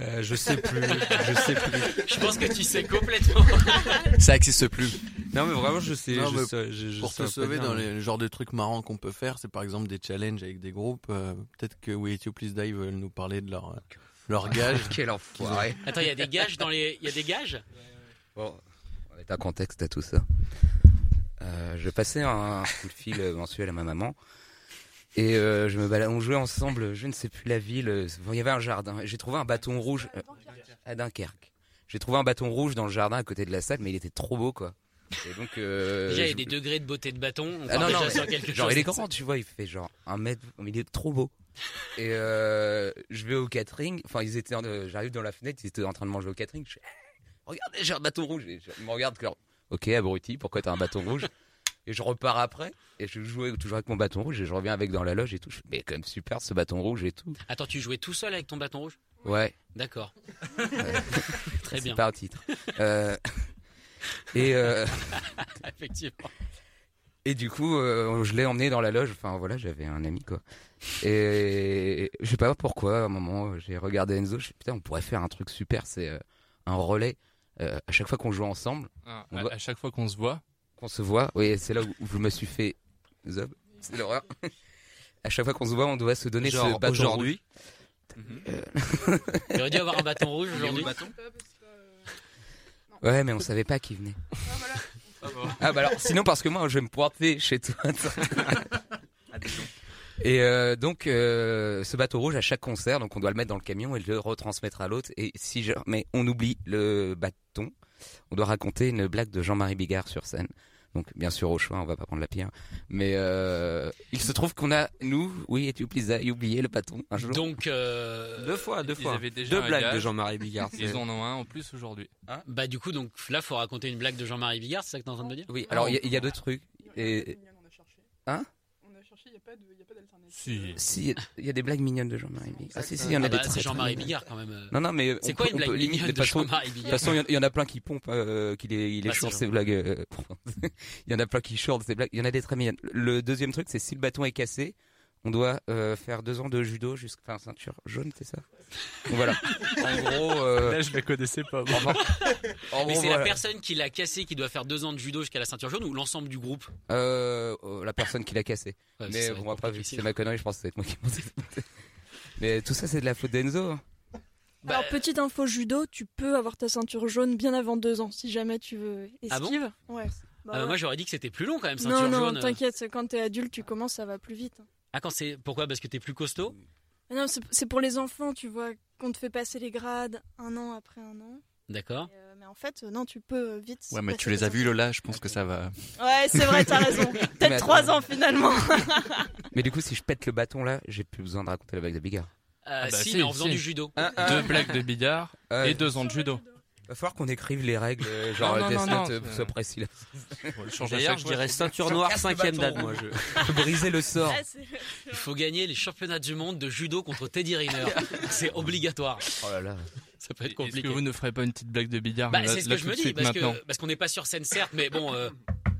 Euh, je sais plus je sais plus Je pense que tu sais complètement. Ça n'existe plus. non mais vraiment je sais Non, je mais sais- je- je Pour saurais te sauver dans mais- le genre de trucs marrants qu'on peut faire, c'est par exemple des challenges avec des groupes. euh, Peut-être que We You Please Die veulent nous parler de leur, euh, leur gage. Quel enfoiré. Attends, il y a des gages dans les. Il y a des gages? Bon, on met un contexte à tout ça. Euh, je passais un coup de fil mensuel à ma maman. Et euh, je me balade, on jouait ensemble, je ne sais plus la ville. euh, Il y avait un jardin. J'ai trouvé un bâton rouge euh, à Dunkerque. J'ai trouvé un bâton rouge dans le jardin à côté de la salle, mais il était trop beau, quoi. Et donc, euh, Déjà, il y a des degrés de beauté de bâton. On Ah non, déjà non, sur mais quelque genre chose. il est grand, tu vois, il fait genre un mètre, mais il est trop beau. Et euh, je vais au catering, enfin ils étaient, en- j'arrive dans la fenêtre, ils étaient en train de manger au catering. Je fais, regardez, j'ai un bâton rouge. Et je- ils me regardent genre, ok abruti, pourquoi t'as un bâton rouge? Et je repars après, et je jouais toujours avec mon bâton rouge, et je reviens avec dans la loge et tout. Je fais, mais quand même super ce bâton rouge et tout. Attends, tu jouais tout seul avec ton bâton rouge? Ouais. D'accord. Très bien. C'est pas un titre. Euh, et, euh, Effectivement. et du coup, euh, je l'ai emmené dans la loge. Enfin voilà, j'avais un ami quoi. Et je sais pas pourquoi, à un moment, j'ai regardé Enzo. Je me suis dit, putain, on pourrait faire un truc super. C'est euh, un relais. Euh, à chaque fois qu'on joue ensemble, Ah, On à, doit- à chaque fois qu'on se voit, qu'on se voit, oui, c'est là où, je me suis fait zob. C'est l'horreur. à chaque fois qu'on se voit, on doit se donner Genre ce bâton aujourd'hui. Il aurait dû avoir un bâton rouge aujourd'hui. Ouais, mais on savait pas qui venait. Ah bah alors, sinon parce que moi je vais me pointer chez toi. Et euh, donc euh, ce bateau rouge à chaque concert, donc on doit le mettre dans le camion et le retransmettre à l'autre. Et si jamais on oublie le bâton, on doit raconter une blague de Jean-Marie Bigard sur scène. Donc bien sûr au choix, on va pas prendre la pire. Mais euh, il se trouve qu'on a nous, oui, et tu oublié oublié le bâton un jour. Donc, euh, Deux fois, deux fois. Deux blagues gage. de Jean-Marie Bigard. ils en ont un en plus aujourd'hui. bah du coup, donc là, faut raconter une blague de Jean-Marie Bigard, c'est ça que t'es en train de me dire? Oui, alors il y a- il y, a deux trucs. Et On a cherché. Hein On a cherché, il n'y a pas d'alternative. Si. si, il y a- il y a des blagues mignonnes de Jean-Marie Bigard. Ah si, si, il y en a Ah des bah, très, C'est Jean-Marie. Bigard quand même. euh. Non, non, mais C'est quoi peut- une blague peut mignonne de de toute façon, Jean-Marie De toute Bigard façon, il y en- a plein qui pompent, euh, qu'il est, il Ah, c'est échange gentil. ses blagues. euh, il y en a plein qui short ses blagues. Il y en a des très mignonnes. Le deuxième truc, c'est si le bâton est cassé, on doit euh, faire deux ans de judo jusqu'à enfin, ceinture jaune, c'est ça? Donc voilà. En gros, euh, Là, je la connaissais pas. moi. enfin, en Mais gros, c'est la voilà. personne qui l'a cassé qui doit faire deux ans de judo jusqu'à la ceinture jaune ou l'ensemble du groupe? Euh, euh, la personne qui l'a cassé. Ouais, ça Mais va être bon, après, vu que difficile. c'est ma connerie, je pense que c'est moi qui m'en Mais tout ça, c'est de la faute d'Enzo. hein. Bah, Alors, petite info judo, tu peux avoir ta ceinture jaune bien avant deux ans, si jamais tu veux Ah bon? esquive. ouais. Bah Ah bah, ouais. moi j'aurais dit que c'était plus long quand même, ceinture non, non, jaune. euh. t'inquiète, c'est quand t'es adulte, tu commences, ça va plus vite. Ah quand c'est pourquoi? Parce que t'es plus costaud? Mais Non, c'est pour les enfants, tu vois, qu'on te fait passer les grades un an après un an. D'accord. Euh, mais en fait, euh, non, tu peux euh, vite. Ouais, mais tu les as vus. Lola, je pense que ça va. Ouais, c'est vrai, t'as raison. Peut-être trois ans finalement. Mais du coup, si je pète le bâton là, j'ai plus besoin de raconter la blague de Bigard. Euh, Ah bah si, si, mais en faisant si. du judo. Deux blagues de billard Euh, et deux ans de judo. Va falloir qu'on écrive les règles, euh, genre Non, non, non, Note, non, euh, c'est- soit précis là. On change à D'ailleurs, je dirais ceinture noire, cinquième date, moi. Je... Briser le sort. Ah, c'est- Il faut gagner les championnats du monde de judo contre Teddy Riner. c'est obligatoire. Oh là là. Ça peut être Est-ce compliqué. que vous ne ferez pas une petite blague de billard Bah, là- c'est ce là, que je tout me de dis suite, parce maintenant que parce qu'on n'est pas sur scène certes, mais bon, euh,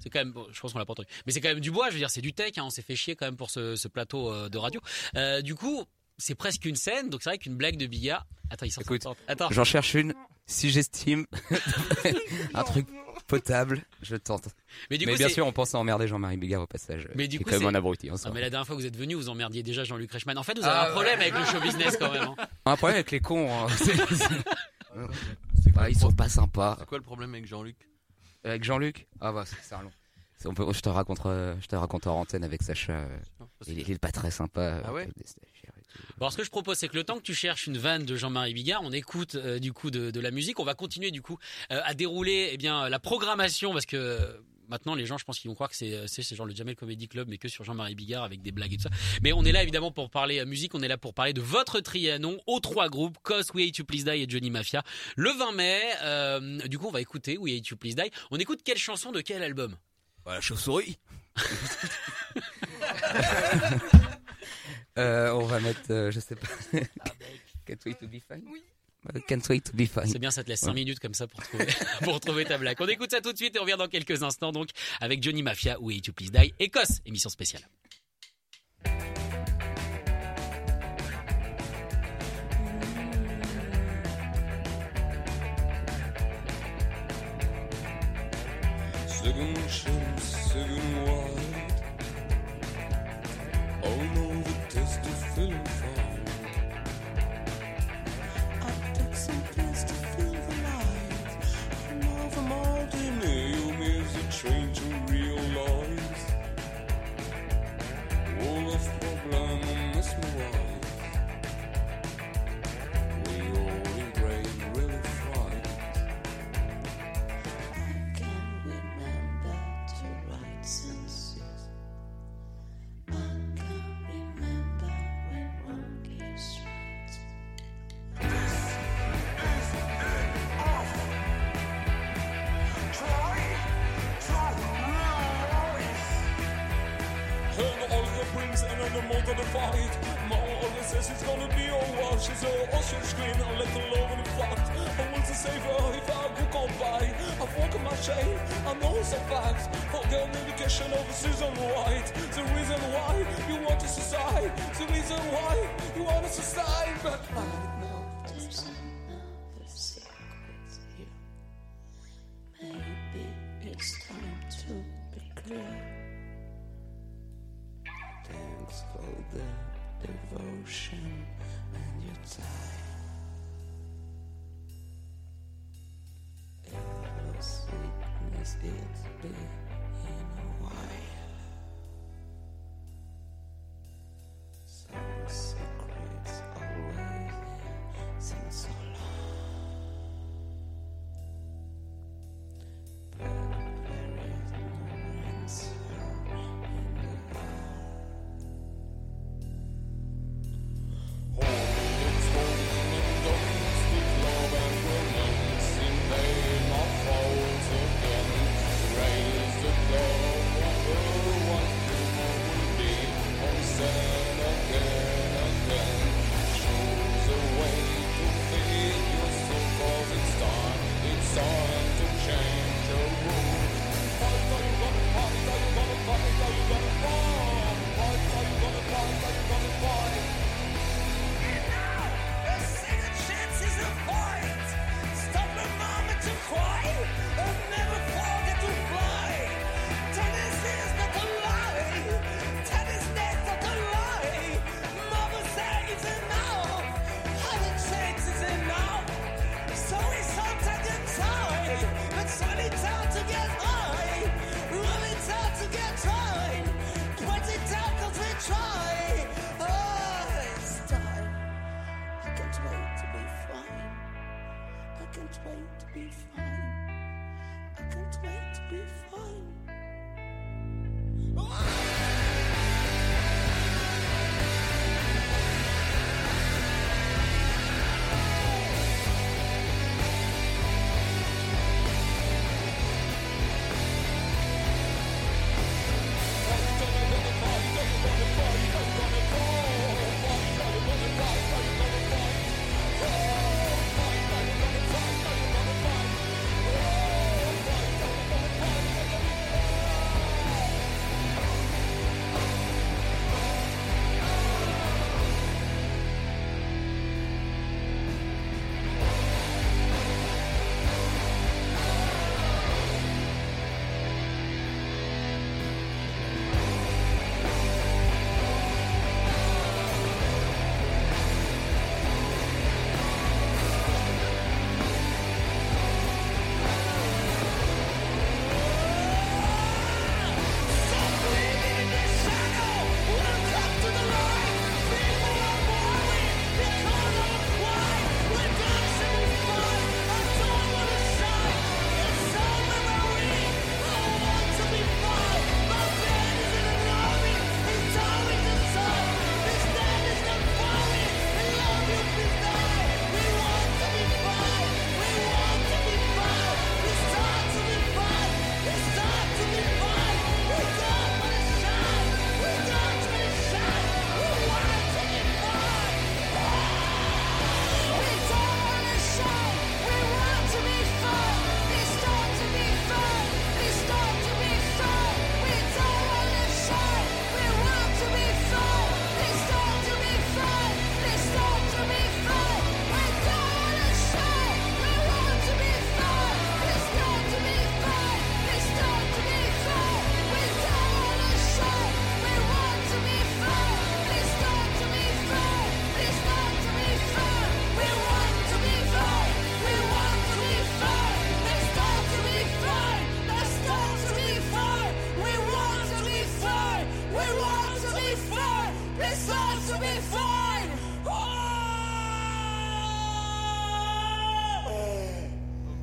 c'est quand même. bon, je pense qu'on l'a pas entendu. Mais c'est quand même du bois. Je veux dire, c'est du tech. hein, on s'est fait chier quand même pour ce, ce plateau euh, de radio. Euh, du coup, c'est presque une scène. Donc c'est vrai qu'une blague de billard. Attends, il s'en Écoute, sort. Attends. J'en cherche une. Si j'estime un truc potable, je tente. Mais du mais coup, bien sûr, on pense à emmerder Jean-Marie Bigard au passage. Mais du coup, quand même c'est- un abruti. hein. Ah, mais la dernière fois que vous êtes venu, vous emmerdiez déjà Jean-Luc Reichmann. En fait, vous avez Ah, un problème avec le show business quand même. hein. Un problème avec les cons. hein. Ah, ils sont pas sympas. C'est quoi le problème avec Jean-Luc? Avec Jean-Luc? Ah bah c'est un long. C'est- on peut- je te raconterai, je te raconte en antenne avec Sacha. euh, Il, il est pas très sympa. Ah ouais? Bon, alors, ce que je propose, c'est que le temps que tu cherches une vanne de Jean-Marie Bigard, on écoute euh, du coup de, de la musique. On va continuer du coup euh, à dérouler eh bien la programmation parce que euh, maintenant les gens, je pense qu'ils vont croire que c'est c'est genre le Jamel Comedy Club, mais que sur Jean-Marie Bigard avec des blagues et tout ça. Mais on est là évidemment pour parler musique. On est là pour parler de votre trianon aux trois groupes Cos, We Hate You Please Die et Johnny Mafia. Le 20 mai, euh, du coup, on va écouter We Hate You Please Die. On écoute quelle chanson de quel album? Voilà, chauve-souris. Euh, on va mettre, euh, je sais pas. Can't wait to be fine. Oui. Euh, Can't wait to be fine. C'est bien, ça te laisse 5 Ouais. minutes comme ça pour trouver, pour trouver ta blague. On écoute ça tout de suite et on revient dans quelques instants donc avec Johnny Mafia ou You Please Die Écosse, émission spéciale.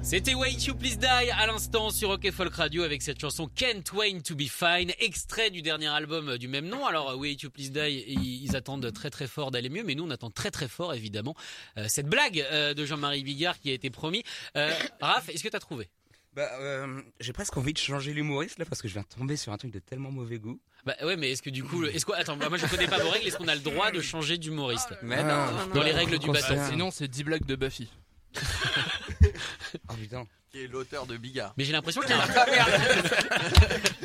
C'était Wait You Please Die à l'instant sur Rock Folk Radio avec cette chanson Can't Wait to Be Fine, extrait du dernier album du même nom. Alors Wait You Please Die, ils, ils attendent très très fort d'aller mieux, mais nous on attend très très fort évidemment euh, cette blague euh, de Jean-Marie Bigard qui a été promis. Euh, Raph, est-ce que t'as trouvé? Bah, euh, j'ai presque envie de changer l'humoriste là parce que je viens de tomber sur un truc de tellement mauvais goût. Bah ouais, mais est-ce que du coup, est-ce que attends, bah, moi je connais pas vos règles. Est-ce qu'on a le droit de changer d'humoriste? Mais non, non, Dans les règles du Au bâton. contraire. Sinon, c'est 10 blagues de Buffy. Oh putain. Qui est l'auteur de Bigard. Mais j'ai l'impression qu'il y a un...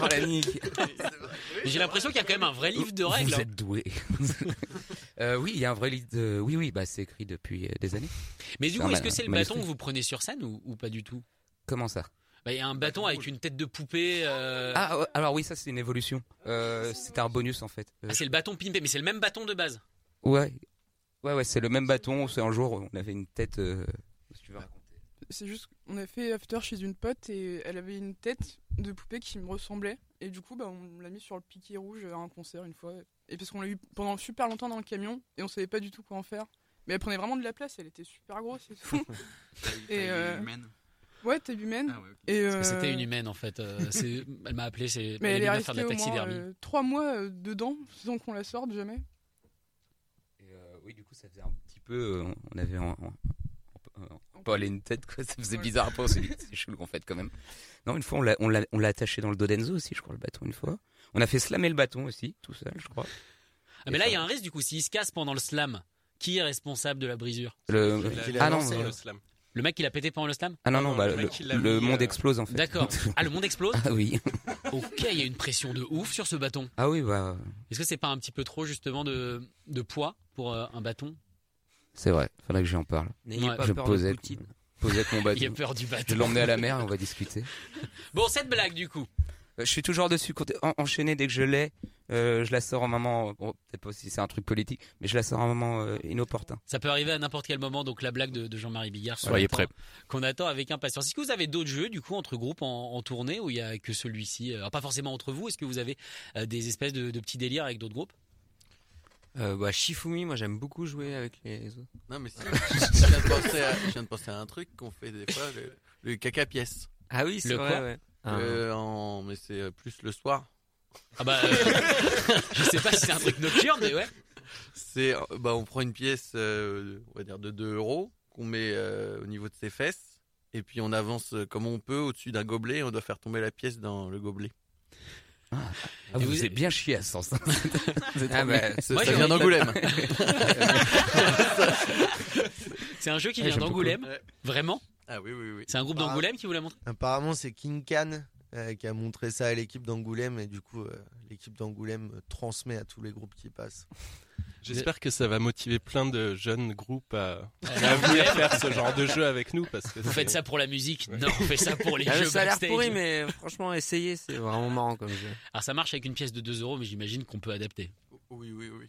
Oh la nique. mais j'ai l'impression qu'il y a quand même un vrai livre de règles. Vous hein. êtes doué. Euh, oui, il y a un vrai livre. De... Oui, oui, bah c'est écrit depuis euh, des années. Mais du C'est coup, est-ce que ma- c'est le manuscrit. bâton que vous prenez sur scène ou, ou pas du tout? Comment ça? Bah, il y a un bâton avec une tête de poupée. euh, Ah, alors oui, ça c'est une évolution. Euh, C'était un bonus en fait. Euh, ah, c'est le bâton pimpé, mais c'est le même bâton de base. ouais, ouais, ouais, c'est le même bâton. C'est un jour, on avait une tête. euh, si tu veux raconter. C'est juste qu'on a fait after chez une pote et elle avait une tête de poupée qui me ressemblait. Et du coup, bah, on l'a mis sur le piquet rouge à un concert une fois. Et parce qu'on l'a eu pendant super longtemps dans le camion et on savait pas du tout quoi en faire. Mais elle prenait vraiment de la place, elle était super grosse et tout. et euh, humaine. ouais, taille humaine. Ah ouais. Et Parce que euh, c'était une humaine en fait. euh, c'est- elle m'a appelé, c'est. Mais elle est venue faire restée de la au moins taxidermie. euh, trois mois dedans sans qu'on la sorte jamais. Et, euh, oui, du coup, ça faisait un petit peu. euh, on avait en- en- pas aller une tête, quoi. Ça faisait bizarre après. C'est chelou en fait, quand même. Non, une fois, on l'a- on l'a on l'a attaché dans le dos d'Enzo aussi, je crois, le bâton, une fois. On a fait slammer le bâton aussi, tout seul, je crois. Ah, mais là, il y a un risque du coup. S'il se casse pendant le slam, qui est responsable de la brisure? Le... Ah non, le slam. Le mec, il a pété pendant le slam? Ah non, non, bah, le le, le monde euh, explose en fait. D'accord. Ah, le monde explose? Ah oui. Ok, il y a une pression de ouf sur ce bâton. Ah oui, bah, Est-ce que c'est pas un petit peu trop justement de, de poids pour euh, un bâton? C'est vrai, faudrait que j'en parle. N'ayez Ouais. pas je peur posais, de Poutine. posais avec mon Il a peur du Je vais l'emmener à la mer et on va discuter. Bon, cette blague du coup. Euh, Je suis toujours dessus, côté- en- enchaîné dès que je l'ai. euh, je la sors en moment, bon, peut-être pas si c'est un truc politique, mais je la sors en moment euh, inopportun. Ça peut arriver à n'importe quel moment, donc la blague de, de Jean-Marie Bigard. qu'on Soyez attend- prêts. Qu'on attend avec impatience. Est-ce que vous avez d'autres jeux, du coup, entre groupes en, en tournée, ou il y a que celui-ci Alors, pas forcément entre vous. Est-ce que vous avez euh, des espèces de, de petits délires avec d'autres groupes? Euh, bah, Shifumi, moi j'aime beaucoup jouer avec les autres. Non, mais si, je, viens de penser à, je viens de penser à un truc qu'on fait des fois, le, le caca pièce. Ah oui, c'est Le vrai, quoi ouais. Ah. Euh, en- mais c'est euh, plus le soir. Ah bah, euh, je sais pas si c'est un truc nocturne, mais ouais. C'est, euh, bah, on prend une pièce, euh, on va dire de 2 euros, qu'on met euh, au niveau de ses fesses, et puis on avance euh, comme on peut au-dessus d'un gobelet, et on doit faire tomber la pièce dans le gobelet. Ah, vous, vous- êtes bien chié à ce sens. Ah bah. Ça, Moi, ça vient d'Angoulême. C'est un jeu qui Ouais, vient d'Angoulême. Vraiment ah oui, oui, oui. C'est un groupe Ah. d'Angoulême qui vous l'a montré Apparemment, c'est King Khan euh, qui a montré ça à l'équipe d'Angoulême et du coup, euh, l'équipe d'Angoulême euh, transmet à tous les groupes qui passent. J'espère que ça va motiver plein de jeunes groupes à, à venir faire ce genre de jeu avec nous parce que Vous faites ça pour la musique Ouais. Non, on fait ça pour les Ah, jeux ça a l'air pourri, mais franchement, essayez, c'est vraiment marrant comme jeu. Alors ça marche avec une pièce de 2 euros, mais j'imagine qu'on peut adapter. Oui, oui, oui.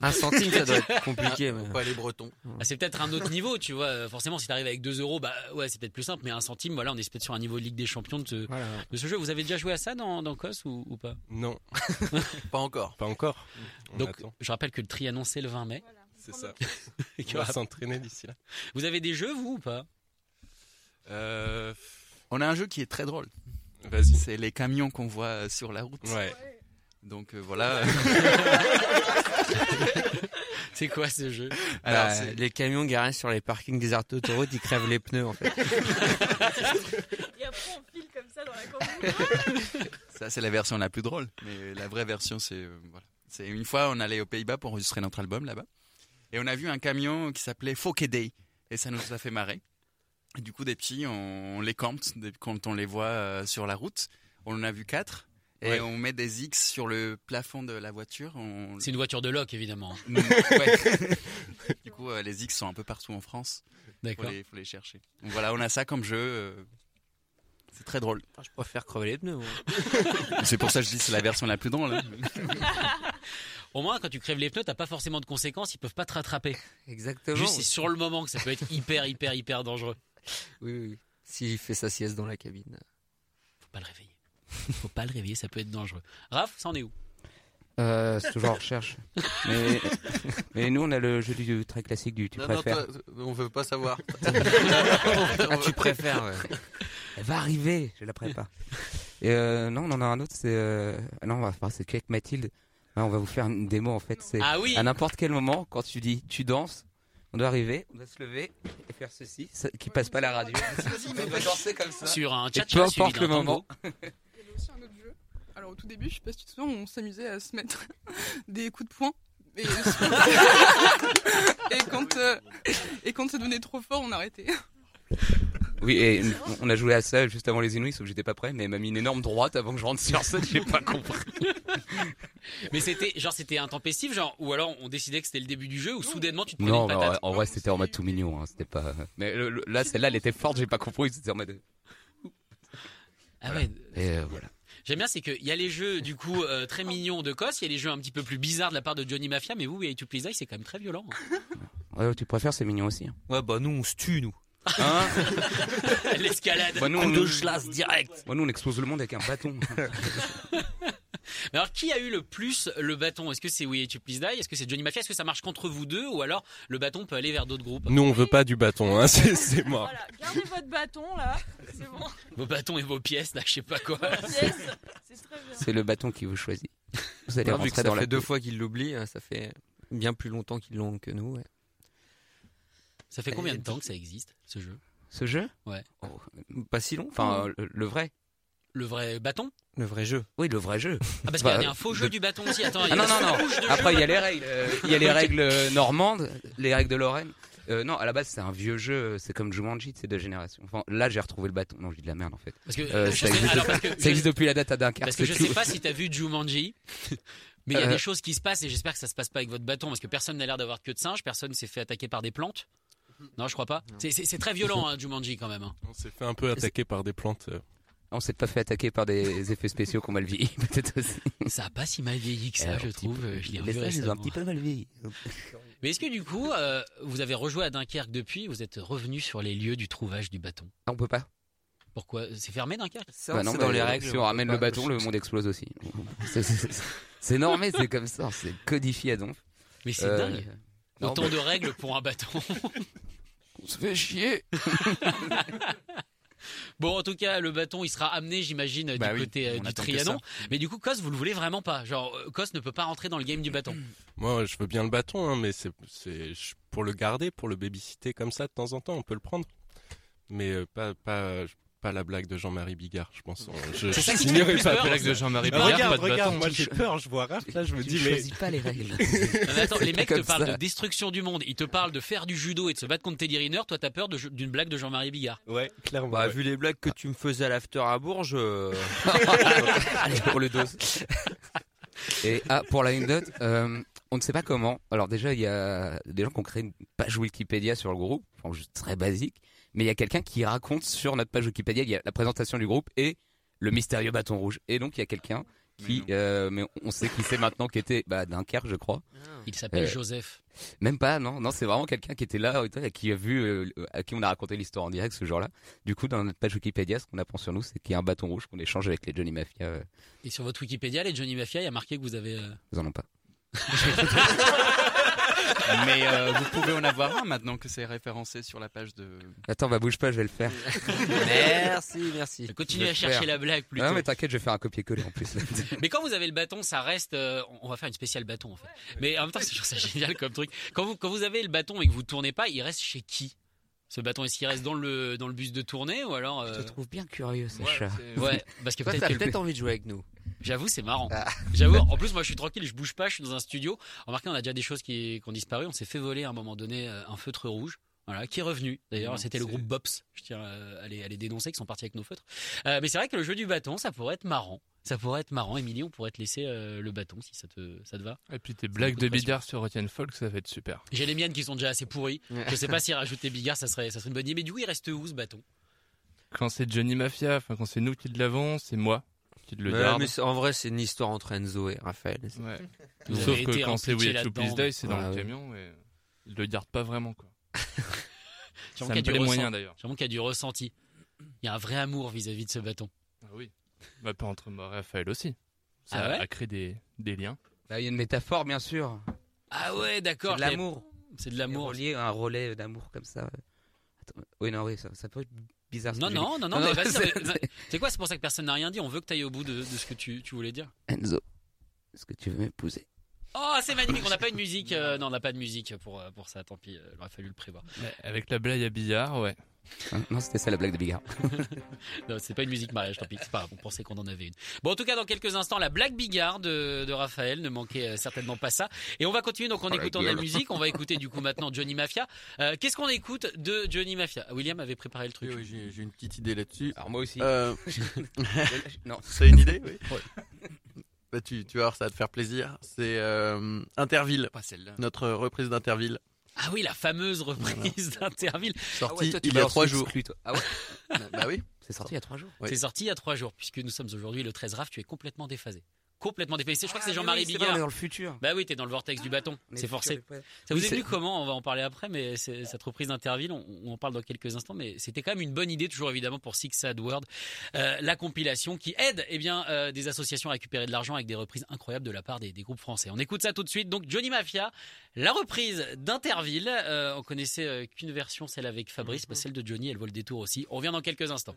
Un centime, ça doit être compliqué. mais- Pas les Bretons. Ah, c'est peut-être un autre niveau, tu vois. Forcément, si t'arrives avec 2 euros, bah ouais, c'est peut-être plus simple. Mais un centime, voilà, on est peut-être sur un niveau de Ligue des Champions de ce, Voilà. de ce jeu. Vous avez déjà joué à ça dans, dans COS ou, ou pas? Non, Pas encore. pas encore. On Donc, attend. je rappelle que le tri annoncé le 20 mai. c'est ça. Et On va s'entraîner d'ici là. Vous avez des jeux, vous, ou pas? Euh, On a un jeu qui est très drôle. Vas-y. C'est les camions qu'on voit sur la route. Ouais. Donc euh, voilà. C'est quoi ce jeu? Alors, Bah, c'est- les camions garés sur les parkings des aires d'autoroute, ils crèvent les pneus en fait. Et après, on file comme ça dans la campagne. Ça, c'est la version la plus drôle. Mais la vraie version, c'est. euh, voilà. C'est une fois, on allait aux Pays-Bas pour enregistrer notre album là-bas. Et on a vu un camion qui s'appelait Fokke Day. Et ça nous a fait marrer. Et du coup, des petits, on, on les campe quand on les voit euh, sur la route. On en a vu quatre. Et Ouais. on met des X sur le plafond de la voiture. On... C'est une voiture de loc, évidemment. Mm, du coup, euh, les X sont un peu partout en France. D'accord. les, faut les chercher. Donc voilà, on a ça comme jeu. euh, C'est très drôle. Je préfère crever les pneus. moi. C'est pour ça que je dis que c'est la version la plus drôle. hein. Au moins, quand tu crèves les pneus, t'as pas forcément de conséquences. Ils peuvent pas te rattraper. Exactement. Juste, c'est sur le moment que ça peut être hyper, hyper, hyper dangereux. Oui, oui. S'il fait sa sieste dans la cabine. Faut pas le réveiller. Faut pas le réveiller, ça peut être dangereux. Raph, ça en est où? Euh, c'est toujours en recherche. mais, mais nous, on a le jeu du très classique du tu Non, non, préfères. toi, on veut pas savoir. Ah, tu préfères, ouais. Elle va arriver, je la prépare. Et euh, non, on en a un autre, c'est. euh, Non, on va faire, c'est qu'avec Mathilde. Là, on va vous faire une démo en fait. C'est Ah oui à n'importe quel moment, quand tu dis tu danses, On doit arriver, on doit se lever et faire ceci, ça- qui passe pas la radio. on doit danser comme ça. Sur un Et tcha-tcha peu importe le moment. Avait aussi un autre jeu. Alors au tout début, je sais pas si tu te souviens, on s'amusait à se mettre des coups de poing. Et, et quand euh, et quand ça devenait trop fort, on arrêtait. Oui, et on a joué à ça juste avant les Inuits, sauf que j'étais pas prêt, mais elle m'a mis une énorme droite avant que je rentre sur scène, j'ai pas compris. Mais c'était genre c'était intempestif, genre ou alors on décidait que c'était le début du jeu ou soudainement tu te prenais Non, une mais en, vrai, c'était en mode tout mignon, hein, c'était pas. Mais le- le- là, celle-là, elle était forte, j'ai pas compris, c'était en mode. Ah ouais. Et euh, voilà. J'aime bien, c'est qu'il y a les jeux du coup euh, très mignons de Kos, il y a les jeux un petit peu plus bizarres de la part de Johnny Mafia, mais vous, et To Please c'est quand même très violent. Ouais, tu préfères, c'est mignon aussi. hein. Ouais, bah nous, on se tue, nous. Hein L'escalade. Bah, nous, on- direct. Bah, nous, on explose le monde avec un bâton. Mais alors, qui a eu le plus le bâton? Est-ce que c'est We Hate You Please Die? Est-ce que c'est Johnny Mafia? Est-ce que ça marche contre vous deux? Ou alors le bâton peut aller vers d'autres groupes? Nous, on veut pas du bâton, hein, c'est c'est mort. Voilà, gardez votre bâton là, c'est bon. Vos bâtons et vos pièces, là, je sais pas quoi. C'est très bien. c'est le bâton qui vous choisit. Vous allez vu que ça dans fait la deux fois qu'ils l'oublient, hein, ça fait bien plus longtemps qu'ils l'ont que nous. ouais. Ça fait combien de temps que ça existe, ce jeu? Ce jeu? Ouais. Oh, Pas si long. Enfin, le, le vrai. Le vrai bâton? Le vrai jeu. Oui, le vrai jeu. Ah, parce Bah, qu'il y a un faux jeu de- du bâton aussi. Attends, il y Ah a non, une non, non. de Après, il y a les règles. euh, Il y a les règles euh, normandes, les règles de Lorraine. Euh, non, à la base, c'est un vieux jeu. C'est comme Jumanji de ces deux générations. Enfin, là, j'ai retrouvé le bâton. Non, je dis de la merde, en fait. Parce que, Euh, ça, sais- existe alors, depuis, parce que ça existe je- depuis la date à Dunkerque. Parce que je c'est sais tout. pas si t'as vu Jumanji, mais il y a Euh. des choses qui se passent et j'espère que ça se passe pas avec votre bâton parce que personne n'a l'air d'avoir de queue de singe, personne s'est fait attaquer par des plantes. Non, je crois pas. C'est- C'est c'est très violent, hein, Jumanji quand même. hein. On s'est fait un peu attaquer par des plantes. On s'est pas fait attaquer par des effets spéciaux qu'on mal vieilli, peut-être aussi. Ça a pas si mal vieilli que ça, Alors, je trouve. peu. Je l'ai revu ils ont un petit peu mal vieilli. Mais est-ce que du coup, euh, vous avez rejoué à Dunkerque depuis Vous êtes revenu sur les lieux du trouvage du bâton? Ah, on peut pas. Pourquoi? C'est fermé Dunkerque? Bah non, c'est dans les règles. Si on ramène le bâton, le monde explose aussi. C'est- C'est c'est normé, c'est comme ça. C'est codifié à donf. Mais c'est Euh, dingue. non, Autant bah- de règles pour un bâton. On se fait chier. Bon, en tout cas, le bâton, il sera amené, j'imagine, Bah du oui, côté euh, du Trianon. Mais du coup, Cos, vous le voulez vraiment pas? Genre, euh, Cos ne peut pas rentrer dans le game du bâton. Moi, je veux bien le bâton, hein, mais c'est pour le garder, pour le babysitter comme ça de temps en temps, on peut le prendre. Mais euh, pas, pas, pas la blague de Jean-Marie Bigard, je pense. Je, C'est ça je qui te fait signerai plus pas peur. la Blague de Jean-Marie Bigard, regarde, pas de regarde, bâton. moi j'ai peur, je vois Raph, là je me Tu dis, ne mais choisis pas les règles. Non, mais attends, les mecs te parlent ça. de destruction du monde. Ils te parlent de faire du judo et de se battre contre Teddy Riner. Toi, t'as peur d'une blague de Jean-Marie Bigard. ouais, clairement. Bah, ouais. vu les blagues que tu me faisais à l'after à Bourges, euh, Allez, pour le dos. Et ah, pour l'anecdote, euh, on ne sait pas comment. Alors déjà, il y a des gens qui ont créé une page Wikipédia sur le groupe, enfin, juste très basique. Mais il y a quelqu'un qui raconte sur notre page Wikipédia, il y a la présentation du groupe et le mystérieux bâton rouge. Et donc il y a quelqu'un qui, euh, mais on sait qui c'est maintenant, qui était bah, Dunkerque, je crois. Il s'appelle Euh, Joseph. Même pas, non, non, c'est vraiment quelqu'un qui était là, et qui a vu, euh, à qui on a raconté l'histoire en direct ce jour-là. Du coup, dans notre page Wikipédia, ce qu'on apprend sur nous, c'est qu'il y a un bâton rouge qu'on échange avec les Johnny Mafia. euh, Et sur votre Wikipédia, les Johnny Mafia, il y a marqué que vous avez. euh, ils en ont pas. Mais euh, vous pouvez en avoir un maintenant que c'est référencé sur la page de. Attends, bah bouge pas, je vais le faire. merci, merci. Continuez Je à chercher faire. la blague plutôt. Non, mais t'inquiète, je vais faire un copier-coller en plus. Mais quand vous avez le bâton, ça reste. euh, on va faire une spéciale bâton en fait. Mais en même temps, c'est toujours ça génial comme truc. Quand vous, quand vous avez le bâton et que vous tournez pas, il reste chez qui? Ce bâton, est-ce qu'il reste dans le, dans le bus de tournée ou alors. Je euh, te trouve bien curieux, Sacha. Ouais, parce que Toi, peut-être t'as que le- peut-être envie de jouer avec nous. J'avoue, c'est marrant. Ah. J'avoue, en plus, moi, je suis tranquille, je bouge pas, je suis dans un studio. Remarquez, on a déjà des choses qui, qui ont disparu. On s'est fait voler à un moment donné euh, un feutre rouge. Voilà, qui est revenu. D'ailleurs, c'était le groupe Bops. Je tiens euh, à les, à les dénoncer, qui sont partis avec nos feutres. Euh, mais c'est vrai que le jeu du bâton, ça pourrait être marrant. Ça pourrait être marrant. Émilie, on pourrait te laisser euh, le bâton si ça te, ça te va. Et puis tes blagues de sur Etienne Folk, ça va être super. J'ai les miennes qui sont déjà assez pourries. Je sais pas si rajouter Bigard, ça serait, ça serait une bonne idée. Mais du coup, il reste où ce bâton? Quand c'est Johnny Mafia, enfin quand c'est nous qui l'avons, c'est moi le Ouais, mais en vrai, c'est une histoire entre Enzo et Raphaël. Ouais. Sauf que quand c'est We Have to. Please Die, c'est dans Ah le ouais. camion et il le garde pas vraiment quoi. Ça me plaît moyen d'ailleurs. J'ai qu'il y a du ressenti. Il y a un vrai amour vis-à-vis de ce bâton. Ah oui. Bah pas entre moi et Raphaël aussi. Ça Ah ouais a créé des, des liens. Bah, il y a une métaphore, bien sûr. Ah ouais, C'est d'accord. de l'amour. C'est de L'amour l'amour. lié à un relais d'amour comme ça. Attends, oui, non, oui, ça, ça peut être bizarre. Non, non, non, non, mais vas-y, c'est- quoi C'est pour ça que personne n'a rien dit. On veut que tu ailles au bout de, de ce que tu, tu voulais dire. Enzo, est-ce que tu veux m'épouser? Oh, c'est magnifique. On n'a pas une musique. euh, non, on n'a pas de musique pour, euh, pour ça. Tant pis, euh, il aurait fallu le prévoir. Avec la blague à billard, ouais. Non, c'était ça la blague de Bigard. Non, c'est pas une musique mariage, tant pis. C'est pas grave, on pensait qu'on en avait une. Bon, en tout cas, dans quelques instants, la blague Bigard de, de Raphaël. Ne manquez euh, certainement pas ça. Et on va continuer donc en Oh, la écoutant de la musique. On va écouter du coup maintenant Johnny Mafia. Euh, Qu'est-ce qu'on écoute de Johnny Mafia? William avait préparé le truc. Oui, oui, j'ai j'ai une petite idée là-dessus. Alors moi aussi. Euh, non. C'est une idée, oui. Bah, tu, tu vas voir, ça va te faire plaisir. C'est euh, Interville, Pas celle-là. notre reprise d'Interville, Ah oui, la fameuse reprise d'Interville. sortie toi, tu il y a trois jours. toi. Ah ouais bah oui. C'est sorti il y a trois jours. Oui. C'est sorti il y a trois jours, puisque nous sommes aujourd'hui le 13 RAF. Tu es complètement déphasé. Complètement déphasé. Je crois que c'est Jean-Marie C'est vrai, on Bigard. est dans le futur. Bah oui, t'es dans le vortex du bâton. On est C'est forcé. Ça vous Oui, est venu comment On va en parler après, mais c'est- cette reprise d'Interville, on, on en parle dans quelques instants, mais c'était quand même une bonne idée, toujours évidemment pour Six Sad World, euh, la compilation qui aide eh bien, euh, des associations à récupérer de l'argent avec des reprises incroyables de la part des, des groupes français. On écoute ça tout de suite. Donc Johnny Mafia, la reprise d'Interville. Euh, on connaissait euh, qu'une version, celle avec Fabrice, bah, celle de Johnny, elle vaut le détour aussi. On revient dans quelques instants.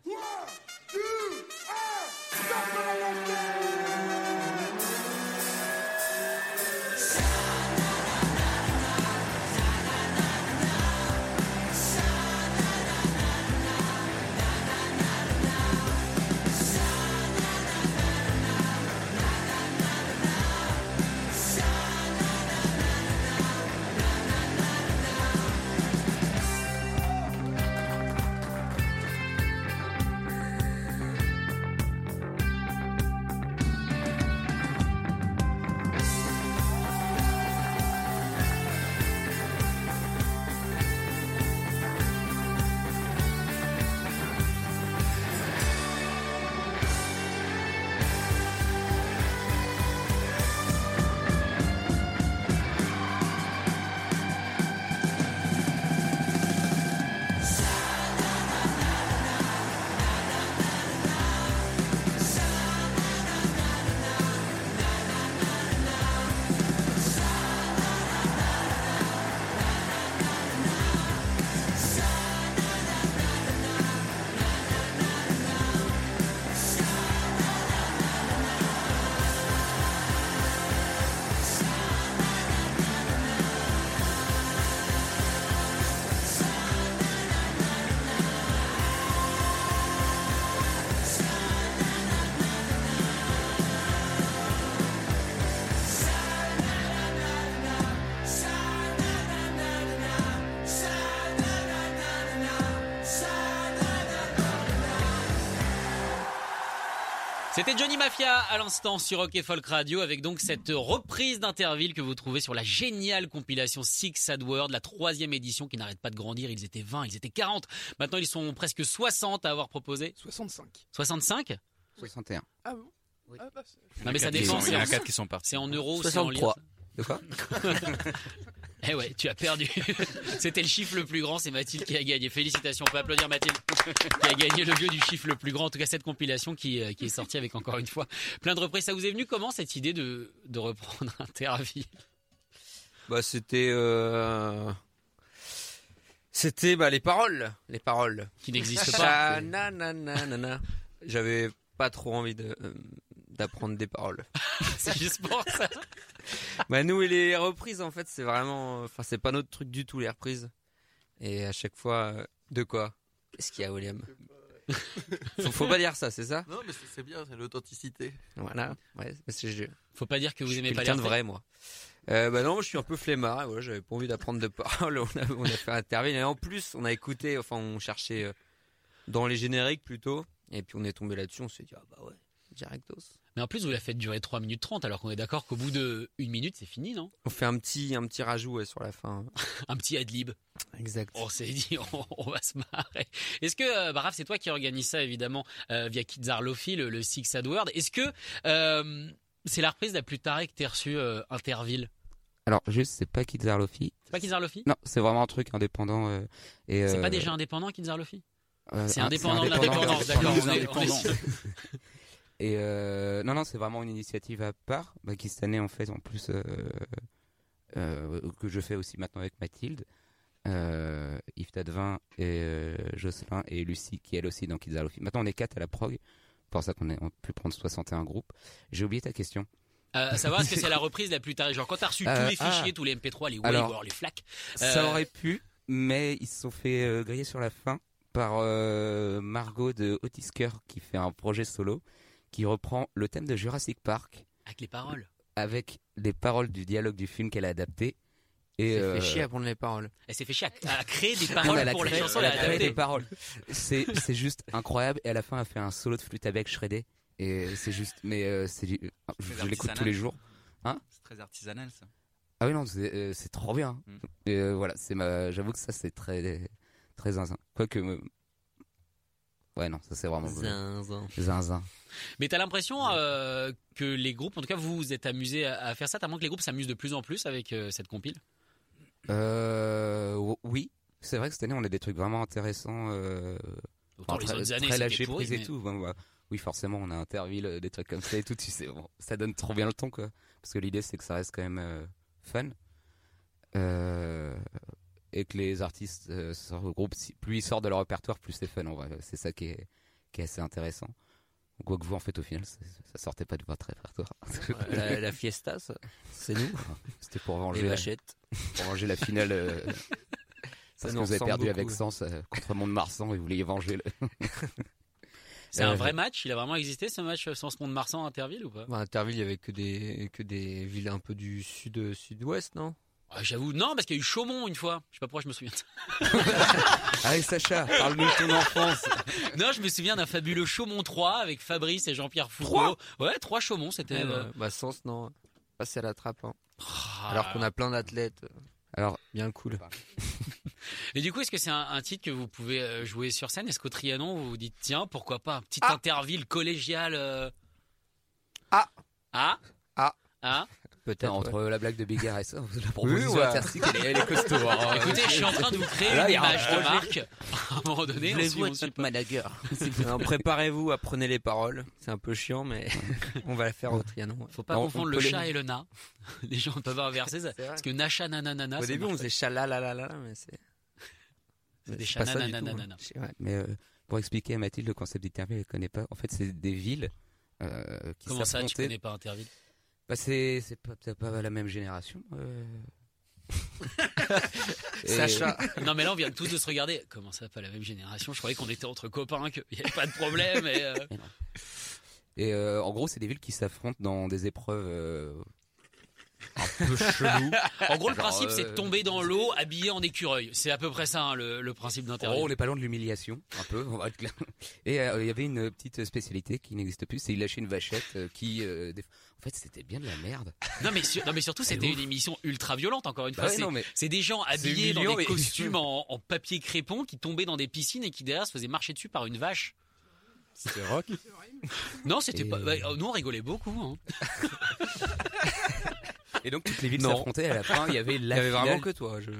C'était Johnny Mafia à l'instant sur Rock et Folk Radio avec donc cette reprise d'Interville que vous trouvez sur la géniale compilation Six Sad World, la troisième édition qui n'arrête pas de grandir. Ils étaient 20, ils étaient 40. Maintenant, ils sont presque 60 à avoir proposé. 65. 65 61. Ah bon? Ah bah, Non mais ça dépend. quatre- il y en a c'est en- quatre qui sont partis. C'est en euros, c'est en livres. 63. De quoi? Eh ouais, tu as perdu. C'était le chiffre le plus grand, c'est Mathilde qui a gagné. Félicitations, on peut applaudir Mathilde qui a gagné le jeu du chiffre le plus grand. En tout cas, cette compilation qui, euh, qui est sortie avec encore une fois plein de reprises. Ça vous est venu comment cette idée de, de reprendre Interville Bah c'était euh... c'était bah les paroles, les paroles Qui n'existent pas. J'avais pas trop envie de euh, d'apprendre des paroles. C'est juste pour ça. Bah nous et les reprises en fait c'est vraiment enfin c'est pas notre truc du tout les reprises. Et à chaque fois euh, de quoi? Qu'est-ce qu'il y a William faut, faut pas dire ça, c'est ça? Non, mais c'est- c'est bien, c'est l'authenticité. Voilà. Ouais, que je, Faut pas dire que vous je suis aimez pas les quelqu'un de vrai moi. Euh, bah non, moi, je suis un peu flemmard. et voilà, j'avais pas envie d'apprendre de paroles. On a, on a fait intervenir. Et en plus, on a écouté, enfin, on cherchait euh, dans les génériques plutôt. Et puis on est tombé là-dessus. On s'est dit, ah bah ouais, directos. Mais en plus, vous la faites durer 3 minutes 30 alors qu'on est d'accord qu'au bout de une minute, c'est fini, non? On fait un petit, un petit rajout ouais, sur la fin. Un petit ad-lib. Exact. On s'est dit, on, on va se marrer. Est-ce que, euh, bah, Raph, c'est toi qui organise ça, évidemment, euh, via Kids Are Lofi, le, le Six Sad World. Est-ce que euh, c'est la reprise la plus tarée que t'aies reçue, euh, Interville? Alors, juste, c'est pas Kids Are Lofi. C'est pas Kids Are Lofi Non, c'est vraiment un truc indépendant. euh, et, C'est euh, pas déjà indépendant, Kids Are Lofi euh, C'est un- indépendant de indépendant, l'indépendance, indépendant. d'accord. Et euh, non, non, c'est vraiment une initiative à part, bah, qui cette année en fait en plus euh, euh, que je fais aussi maintenant avec Mathilde, Yves Tadevin et Jocelyn et Lucie qui elle aussi dans Kids Are. Maintenant on est quatre à la prog, pour ça qu'on a pu prendre 61 groupes. J'ai oublié ta question. Euh, à savoir, est-ce que c'est la reprise la plus tard? Genre, quand t'as reçu tous les ah. fichiers, tous les MP3, les WAV, Alors, ou alors les FLAC. Ça aurait pu, mais ils se sont fait griller sur la fin par Margot de Otisker qui fait un projet solo qui reprend le thème de Jurassic Park Avec les paroles. avec les paroles du dialogue du film qu'elle a adapté. Et Elle s'est euh, fait chier à prendre les paroles. Elle s'est fait chier à, à créer des paroles mais elle a pour les créé- chansons, elle a elle a créé des paroles. C'est c'est juste incroyable. Et à la fin, elle fait un solo de flûte avec shreddé. Et c'est juste, mais euh, c'est, je, l'écoute tous artisanal. les jours. Hein C'est très artisanal ça. Ah oui non, c'est euh, c'est trop bien. Mm. Et euh, voilà, c'est ma, j'avoue que ça c'est très très zinzin. Quoique, euh, ouais non, ça c'est vraiment Zinzin. zinzin. Mais t'as l'impression euh, que les groupes, en tout cas vous vous êtes amusés à, à faire ça, t'as l'impression que les groupes s'amusent de plus en plus avec euh, cette compile? Euh, oui, c'est vrai que cette année on a des trucs vraiment intéressants. Euh, Autant les très, autres années, très c'était lâcher pourri, prise et tout. Bon, bah, oui, forcément, on a Interville, des trucs comme ça et tout. Tu sais, bon, ça donne trop bien le ton, quoi. Parce que l'idée, c'est que ça reste quand même fun. Euh, et que les artistes euh, se regroupent. Plus ils sortent de leur répertoire, plus c'est fun. En vrai, c'est ça qui est, qui est assez intéressant. Quoi que vous, en fait, au final, ça, ça sortait pas de votre répertoire. La, la fiesta, ça, c'est nous. C'était pour venger, Les la, vachettes. pour venger la finale. euh, Ça parce nous que vous avez perdu beaucoup. avec Sens euh, contre Mont-de-Marsan et vous vouliez venger le. C'est un Euh, vrai match? Il a vraiment existé ce match sans ce monde marsan à Interville ou pas? Bah, Interville, il y avait que des, que des villes un peu du sud, sud-ouest, non? Ah, J'avoue, non, parce qu'il y a eu Chaumont une fois. Je sais pas pourquoi je me souviens. Allez, Sacha, parle-nous de ton enfance. non, je me souviens d'un fabuleux Chaumont 3 avec Fabrice et Jean-Pierre Foucault. Ouais, trois Chaumont, c'était. Eh euh, bah, Sens, non. Passer à la trappe. hein. Alors qu'on a plein d'athlètes. euh, Alors, Bien cool. Et du coup, est-ce que c'est un, un titre que vous pouvez euh, jouer sur scène? Est-ce qu'au Trianon, vous vous dites, tiens, pourquoi pas? Un petit Ah. interville collégial euh, Ah. Ah Ah. Ah Peut-être. entre ouais. la blague de Bigard et ça, la proposition ouais. artistique, elle, elle est costaud. hein. Écoutez, je suis en train de vous créer Là, une un image de marque. À un moment donné, Voulez-vous être notre manager Préparez-vous, apprenez les paroles. C'est un peu chiant, mais on va la faire au Trianon. ouais. Faut pas On- confondre on le les- chat et le na. Les gens peuvent inverser ça. Parce que nacha nananana. Au début, on faisait chalalalala, mais c'est. C'est mais des c'est. C'est- ouais. Mais euh, pour expliquer à Mathilde le concept d'Interville, elle connaît pas. En fait, c'est des villes euh, qui Comment ça, tu connais pas Interville? Bah, c'est peut-être pas la même génération. euh. Sacha. Non, mais là, on vient tous de se regarder. Comment ça, pas la même génération? Je croyais qu'on était entre copains, qu'il n'y avait pas de problème. Et, euh, Et euh, en gros, c'est des villes qui s'affrontent dans des épreuves un peu cheloues. En gros, le Genre, principe, c'est de euh, tomber dans l'eau habillé en écureuil. C'est à peu près ça, hein, le, le principe gros, d'Interville. on n'est pas loin de l'humiliation, un peu, on va être clair. Et euh, il y avait une petite spécialité qui n'existe plus, c'est il lâchait une vachette euh, qui... euh, des- En fait, c'était bien de la merde. Non mais, sur- non, mais surtout, c'était une émission ultra violente, encore une Bah fois. ouais, C'est- mais- des gens habillés dans des mais- costumes en, en papier crépon qui tombaient dans des piscines et qui derrière se faisaient marcher dessus par une vache. C'était rock? Non, c'était Et- pas. bah, nous, on rigolait beaucoup. hein. Et donc, toutes les villes s'affrontaient à la fin, il y avait Il y la avait vraiment que toi. Je...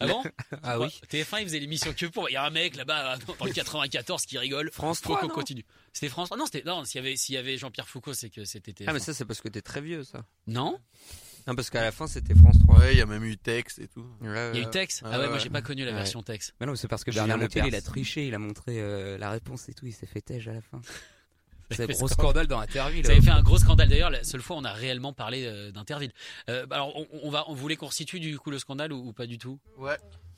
Ah bon Ah oui. TF1, ils faisaient l'émission que pour. Il y a un mec là-bas dans le 94 qui rigole. France Faut 3, qu'on non continue. C'était France. Ah non, c'était non. S'il y avait s'il y avait Jean-Pierre Foucault, c'est que c'était TF1. Ah, mais ça, c'est parce que t'es très vieux, ça. Non. Non, parce qu'à la fin, c'était France 3. Ouais, il y a même eu Tex et tout. Il y a eu Tex. Ah Ah ouais, moi ouais. j'ai pas connu la Ouais. version Tex. Mais non, mais c'est parce que Bernard Montiel, il a triché, il a montré euh, la réponse et tout, il s'est fait tège à la fin. C'est un fait gros scandale. dans Interville. Ça avait fait un gros scandale. D'ailleurs, la seule fois où on a réellement parlé euh, d'Interville. Euh, alors, on, on va, on voulait qu'on situe du coup le scandale ou, ou pas du tout? Ouais.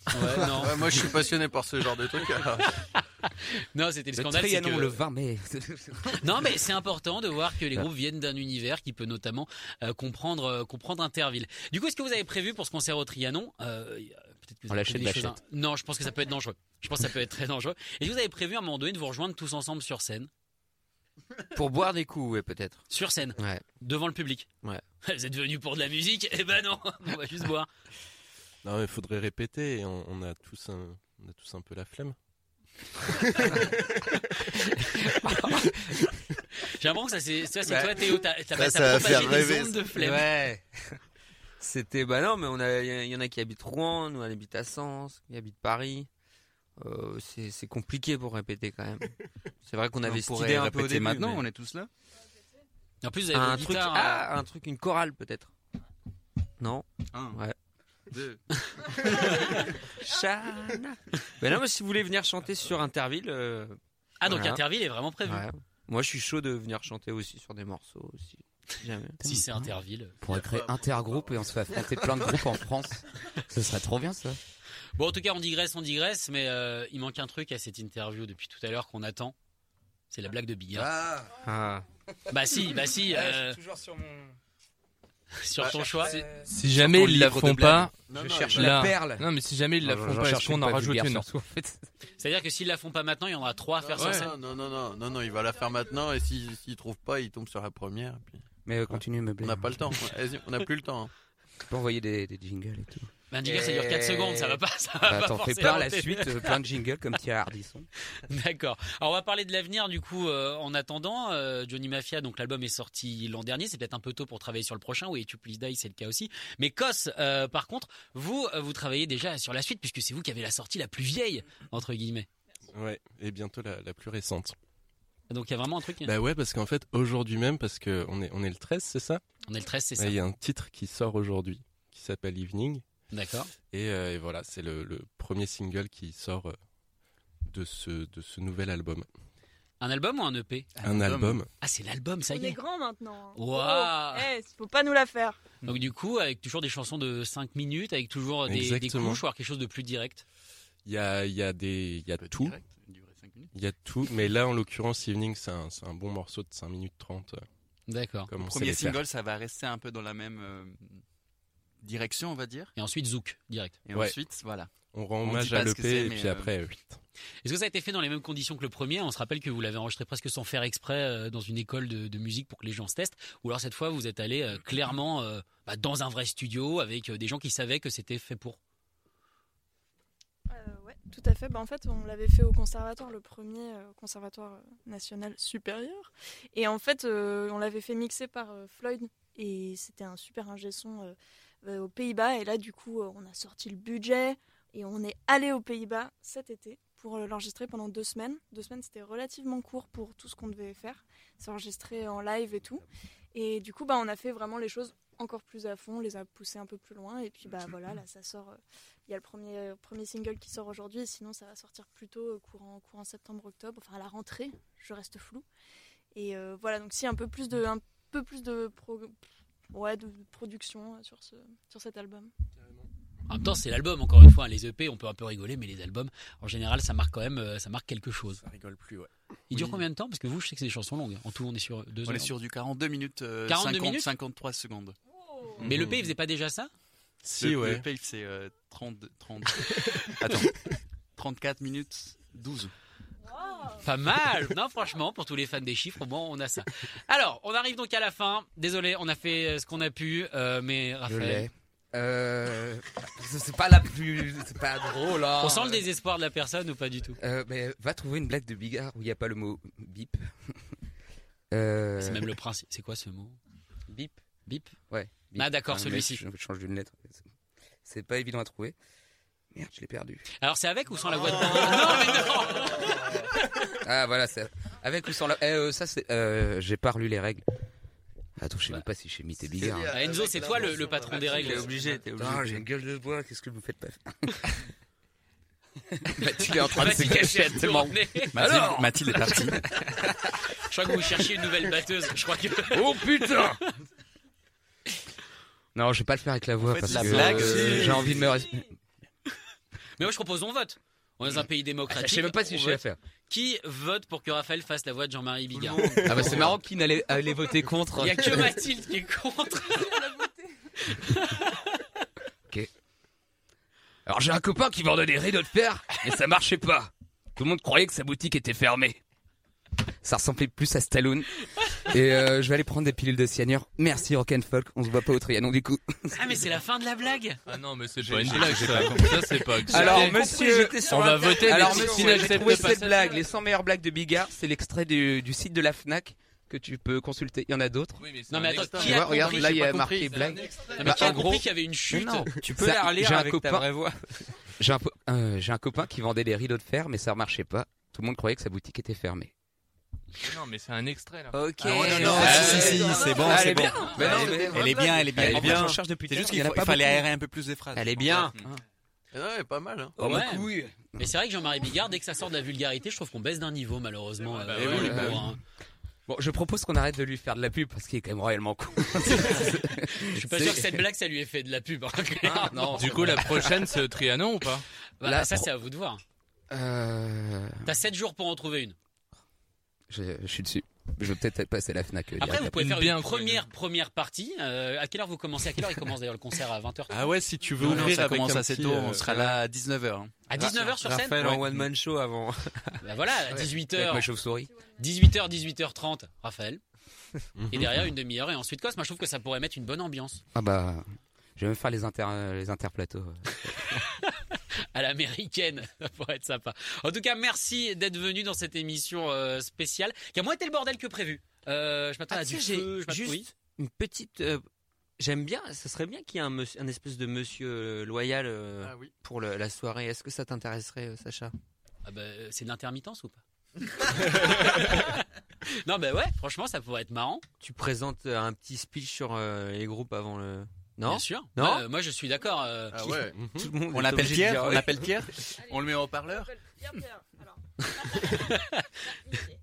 Ouais, non. Ouais, moi, je suis passionné par ce genre de alors. Non, c'était le Le scandale. que- le 20 mai. Non, mais c'est important de voir que les groupes viennent d'un univers qui peut notamment euh, comprendre, euh, comprendre Interville. Du coup, est-ce que vous avez prévu pour ce concert au Trianon euh, que On l'achète choses, l'achète. hein. Non, je pense que ça peut être dangereux. Je pense que ça peut être très dangereux. Et vous avez prévu à un moment donné de vous rejoindre tous ensemble sur scène? Pour boire des coups, ouais, peut-être. Sur scène Ouais. Devant le public Ouais. Vous êtes venus pour de la musique Eh ben non On va juste boire. Non, il faudrait répéter. Et on, on a tous un, on a tous un peu la flemme. J'ai l'impression que ça c'est ça, c'est Bah, toi Théo, t'as t'as ça, t'as ça va propagé faire des rêver, ondes ça. de flemme. Ouais. C'était, bah non, mais on a, il y en a qui habitent Rouen, nous on habite à Sens, qui habite Paris. Euh, c'est, compliqué pour répéter quand même. C'est vrai qu'on avait cette idée un peu au répéter début. maintenant, mais- on est tous là. En plus, vous avez un truc, guitares, ah, un truc, une chorale peut-être. Non. Un, Ouais. deux. Chana. Ben non, mais si vous voulez venir chanter sur Interville. euh, Ah donc voilà. Interville est vraiment prévu. ouais. Moi, je suis chaud de venir chanter aussi sur des morceaux aussi. Jamais. Si c'est Interville. On pourrait créer intergroupe et on se fait affronter plein de groupes en France. Ce serait trop bien ça. Bon, en tout cas, on digresse, on digresse, mais euh, il manque un truc à cette interview depuis tout à l'heure qu'on attend. C'est la blague de Bigard. Ah. Ah. Bah si, bah si. euh, toujours sur mon. sur Bah, ton choix. Si jamais ils la font pas, Non, Je non, cherche la perle. non mais si jamais ils la font pas, est-ce cherche qu'on en rajoute une en fait. C'est-à-dire que s'ils la font pas maintenant, il y en aura trois à faire sur Non, scène. non, non, non, non, non, il va la faire maintenant et s'il s'il trouve pas, il tombe sur la première. puis Mais euh, continue, me on n'a pas le temps. Vas-y, on n'a plus le temps. hein. Tu peux envoyer des, des jingles et tout. Ben, jingle, ça dure 4 secondes, ça va pas, ça va Bah, pas T'en fais forcément plein la suite, euh, plein de jingles comme Thierry Ardisson. D'accord. Alors on va parler de l'avenir du coup. euh, en attendant, euh, Johnny Mafia, donc l'album est sorti l'an dernier. C'est peut-être un peu tôt pour travailler sur le prochain. Oui, Tu Please Die, c'est le cas aussi. Mais Kos, euh, par contre, vous, vous travaillez déjà sur la suite puisque c'est vous qui avez la sortie la plus vieille entre guillemets. Ouais, et bientôt la, la plus récente. Donc il y a vraiment un truc. Bah ouais, parce qu'en fait, aujourd'hui même, parce que on est, on est le 13, c'est ça? On est le 13, c'est ça. Ouais, Il y a un titre qui sort aujourd'hui, qui s'appelle Evening. D'accord. Et, euh, et voilà, c'est le, le premier single qui sort euh, de ce, de ce nouvel album. Un album ou un EP Un album. Ah, c'est l'album, ça On y est est. grand maintenant. Waouh. Oh, eh, faut pas nous la faire. Donc du coup, avec toujours des chansons de 5 minutes, avec toujours des, des couches, voire quelque chose de plus direct. Il y a, il y a, des, il y a tout. direct. Il y a tout. Mais là, en l'occurrence, Evening, c'est un, bon morceau de 5 minutes 30. euh, D'accord. Premier faire. single, ça va rester un peu dans la même euh, direction, on va dire. Et ensuite Zouk, direct. Et Ouais. ensuite, voilà. On rend hommage à l'EP et puis euh, après, euh, Est-ce que ça a été fait dans les mêmes conditions que le premier? On se rappelle que vous l'avez enregistré presque sans faire exprès euh, dans une école de, de musique pour que les gens se testent. Ou alors cette fois, vous êtes allé euh, clairement euh, bah, dans un vrai studio avec euh, des gens qui savaient que c'était fait pour. Euh, ouais, tout à fait. Bah, en fait, on l'avait fait au conservatoire, le premier euh, conservatoire national supérieur. Et en fait, euh, on l'avait fait mixer par euh, Floyd. Et c'était un super ingé son aux Pays-Bas. Et là, du coup, euh, on a sorti le budget. Et on est allé aux Pays-Bas cet été pour euh, l'enregistrer pendant deux semaines. Deux semaines, c'était relativement court pour tout ce qu'on devait faire. C'est enregistré en live et tout. Et du coup, bah, on a fait vraiment les choses encore plus à fond, on les a poussées un peu plus loin. Et puis, bah voilà, là, ça sort. euh, il y a le premier, euh, premier single qui sort aujourd'hui, et sinon ça va sortir plutôt euh, courant, courant septembre-octobre, enfin à la rentrée, je reste flou. Et euh, voilà, donc si un peu plus de, un peu plus de, pro- ouais, de production euh, sur, ce, sur cet album. En même temps, c'est l'album, encore une fois. hein, Les EP, on peut un peu rigoler, mais les albums, en général, ça marque quand même euh, ça marque quelque chose. Ça rigole plus, ouais. Il dure Oui. combien de temps? Parce que vous, je sais que c'est des chansons longues. En tout, on est sur deux On heures. est sur du 42 minutes, euh, 42 50, minutes? 53 secondes. Mais le l'EP, il faisait pas déjà ça? Si, le, ouais. le paye, c'est euh, 30, 30 Attends. 34 minutes 12. Pas mal Non, franchement, pour tous les fans des chiffres, au moins, on a ça. Alors, on arrive donc à la fin. Désolé, on a fait euh, ce qu'on a pu, euh, mais Je Raphaël... Euh, c'est pas la plus, c'est pas drôle. hein. On sent le désespoir de la personne ou pas du tout? Euh, mais va trouver une blague de Bigard où il n'y a pas le mot bip. Euh, C'est même le principe. C'est quoi ce mot? Bip. Bip? Ouais. bip. Ah, d'accord, Enfin, celui-ci. Je change d'une lettre. C'est pas évident à trouver. Merde, je l'ai perdu. Alors, c'est avec ou sans la voix de Non, mais non Ah voilà, c'est avec ou sans la. Eh, euh, ça c'est. Euh, J'ai pas relu les règles. Attends, je sais même pas si j'ai mis tes Bigard. Ah, Enzo, c'est toi le, le patron des règles. T'es obligé, t'es obligé. Putain, j'ai une gueule de bois. Qu'est-ce que vous faites pas Mathilde est en train de se Mathilde cacher tourné. Mathilde, Alors Mathilde est partie. Je crois que vous cherchiez une nouvelle batteuse. Je crois que. Oh putain Non, je vais pas le faire avec la voix fait, parce la que blague, euh, c'est- j'ai envie de me. Mais moi, je propose on vote. On est dans un pays Je démocratique. sais même pas si je sais vote. faire. Qui vote pour que Raphaël fasse la voix de Jean-Marie Bigard Ah bah c'est marrant qui n'allait allait voter contre. Il y a que Mathilde qui est contre. Alors j'ai un copain qui vendait des rideaux de fer, mais ça marchait pas. Tout le monde croyait que sa boutique était fermée. Ça ressemblait plus à Stallone. Et euh, je vais aller prendre des pilules de cyanure. Merci Rock'n'Folk, on se voit pas au Trianon du coup. Ah, mais c'est la fin de la blague. Ah non, mais c'est J'ai- pas une blague, j'ai ça. pas compris. Ça, c'est pas. Alors monsieur, On va voter, Alors si- monsieur, si j'ai trouvé cette blague, les 100 meilleures blagues de Bigard, c'est l'extrait du, du site de la Fnac que tu peux consulter. Il y en a d'autres. Non, mais attends, qui Tu a vois, regarde, là il y a marqué blague. Non, mais Bah, qui a en compris gros- qu'il y avait une chute? non, Tu peux Ça, la relire j'ai un avec ta copain- vraie voix. J'ai un, po- euh, j'ai un copain qui vendait des rideaux de fer, mais ça marchait pas. Tout le monde croyait que sa boutique était fermée. Non, mais c'est un extrait là. Ok. Ah ouais, non, non, Ah, si, si, si, c'est bon, Ah, elle c'est est bon. bien. Mais non, Elle mais- est- Elle est bien, elle est bien, elle est bien. cherche depuis C'est juste qu'il fallait aérer un peu plus des phrases. Elle est bien. elle est pas mal. Hein. Oh, ma Ouais. couille. Mais c'est vrai que Jean-Marie Bigard, dès que ça sort de la vulgarité, je trouve qu'on baisse d'un niveau, malheureusement. Bah euh, oui, bah oui. hein. Bon, je propose qu'on arrête de lui faire de la pub parce qu'il est quand même royalement con. Je suis pas sûr que cette blague, ça lui ait fait de la pub. hein, clairement. non. Du coup, la prochaine, c'est Trianon ou pas? Bah, Là, ça, pro- c'est à vous de voir. Euh, T'as 7 jours pour en trouver une. Je, je suis dessus. Je vais peut-être passer la Fnac. euh, Après, vous pouvez faire bien une première, première partie. Euh, à quelle heure vous commencez À quelle heure il commence d'ailleurs le concert À 20h Ah ouais, si tu veux non, ouvrir ça avec commence assez tôt, euh, on sera là à 19h. À 19h sur scène? Raphaël en Ouais. one man show avant. Bah voilà, à 18h. Avec ma chauve-souris. 18h, 18h30, Raphaël. Et derrière, une demi-heure et ensuite Cos. Moi, je trouve que ça pourrait mettre une bonne ambiance. Ah bah, je vais même faire les inter, les interplateaux. à l'américaine. Ça pourrait être sympa. En tout cas, merci d'être venu dans cette émission euh, spéciale qui a moins été le bordel que prévu. Euh, je m'attends Ah, à du feu. Je juste oui. une petite. euh, J'aime bien. Ce serait bien qu'il y ait un, espèce de monsieur loyal euh, Ah oui. pour le- la soirée. Est-ce que ça t'intéresserait, euh, Sacha? Ah bah, c'est de l'intermittence ou pas? Non, bah ouais, franchement, ça pourrait être marrant. Tu présentes un petit speech sur euh, les groupes avant le. Non Bien sûr. Non Ouais, euh, moi, je suis d'accord. euh, Ah ouais. Tout le monde On l'appelle Pierre dire On oui. l'appelle Pierre On le met en parleur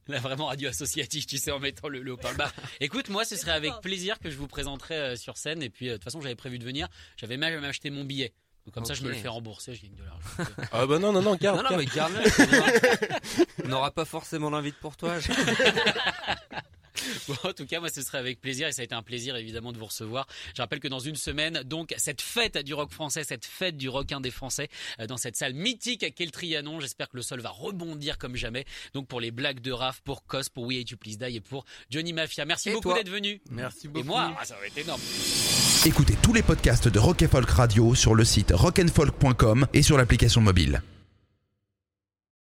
Là, vraiment radio associatif, tu sais, en mettant le, le haut-parleur. Bah, écoute, moi, ce serait avec plaisir que je vous présenterai euh, sur scène. Et puis, euh, de toute façon, j'avais prévu de venir. J'avais même acheté mon billet. Donc, comme ça, je me le fais rembourser. Je gagne de l'argent. Ah bah non, non, non, garde. Non, non, garde. mais bien. On n'aura pas forcément l'invite pour toi. je- Bon, en tout cas, moi, ce serait avec plaisir et ça a été un plaisir évidemment de vous recevoir. Je rappelle que dans une semaine, donc, cette fête du rock français, cette fête du rock indé français, euh, dans cette salle mythique à quel Trianon. J'espère que le sol va rebondir comme jamais. Donc, pour les blagues de Raph, pour Cos, pour We Hate You Please Die et pour Johnny Mafia. Merci Et beaucoup d'être venu. Merci Et beaucoup. moi, ah, ça va être énorme. Écoutez tous les podcasts de Rock and Folk Radio sur le site rockandfolk.com et sur l'application mobile.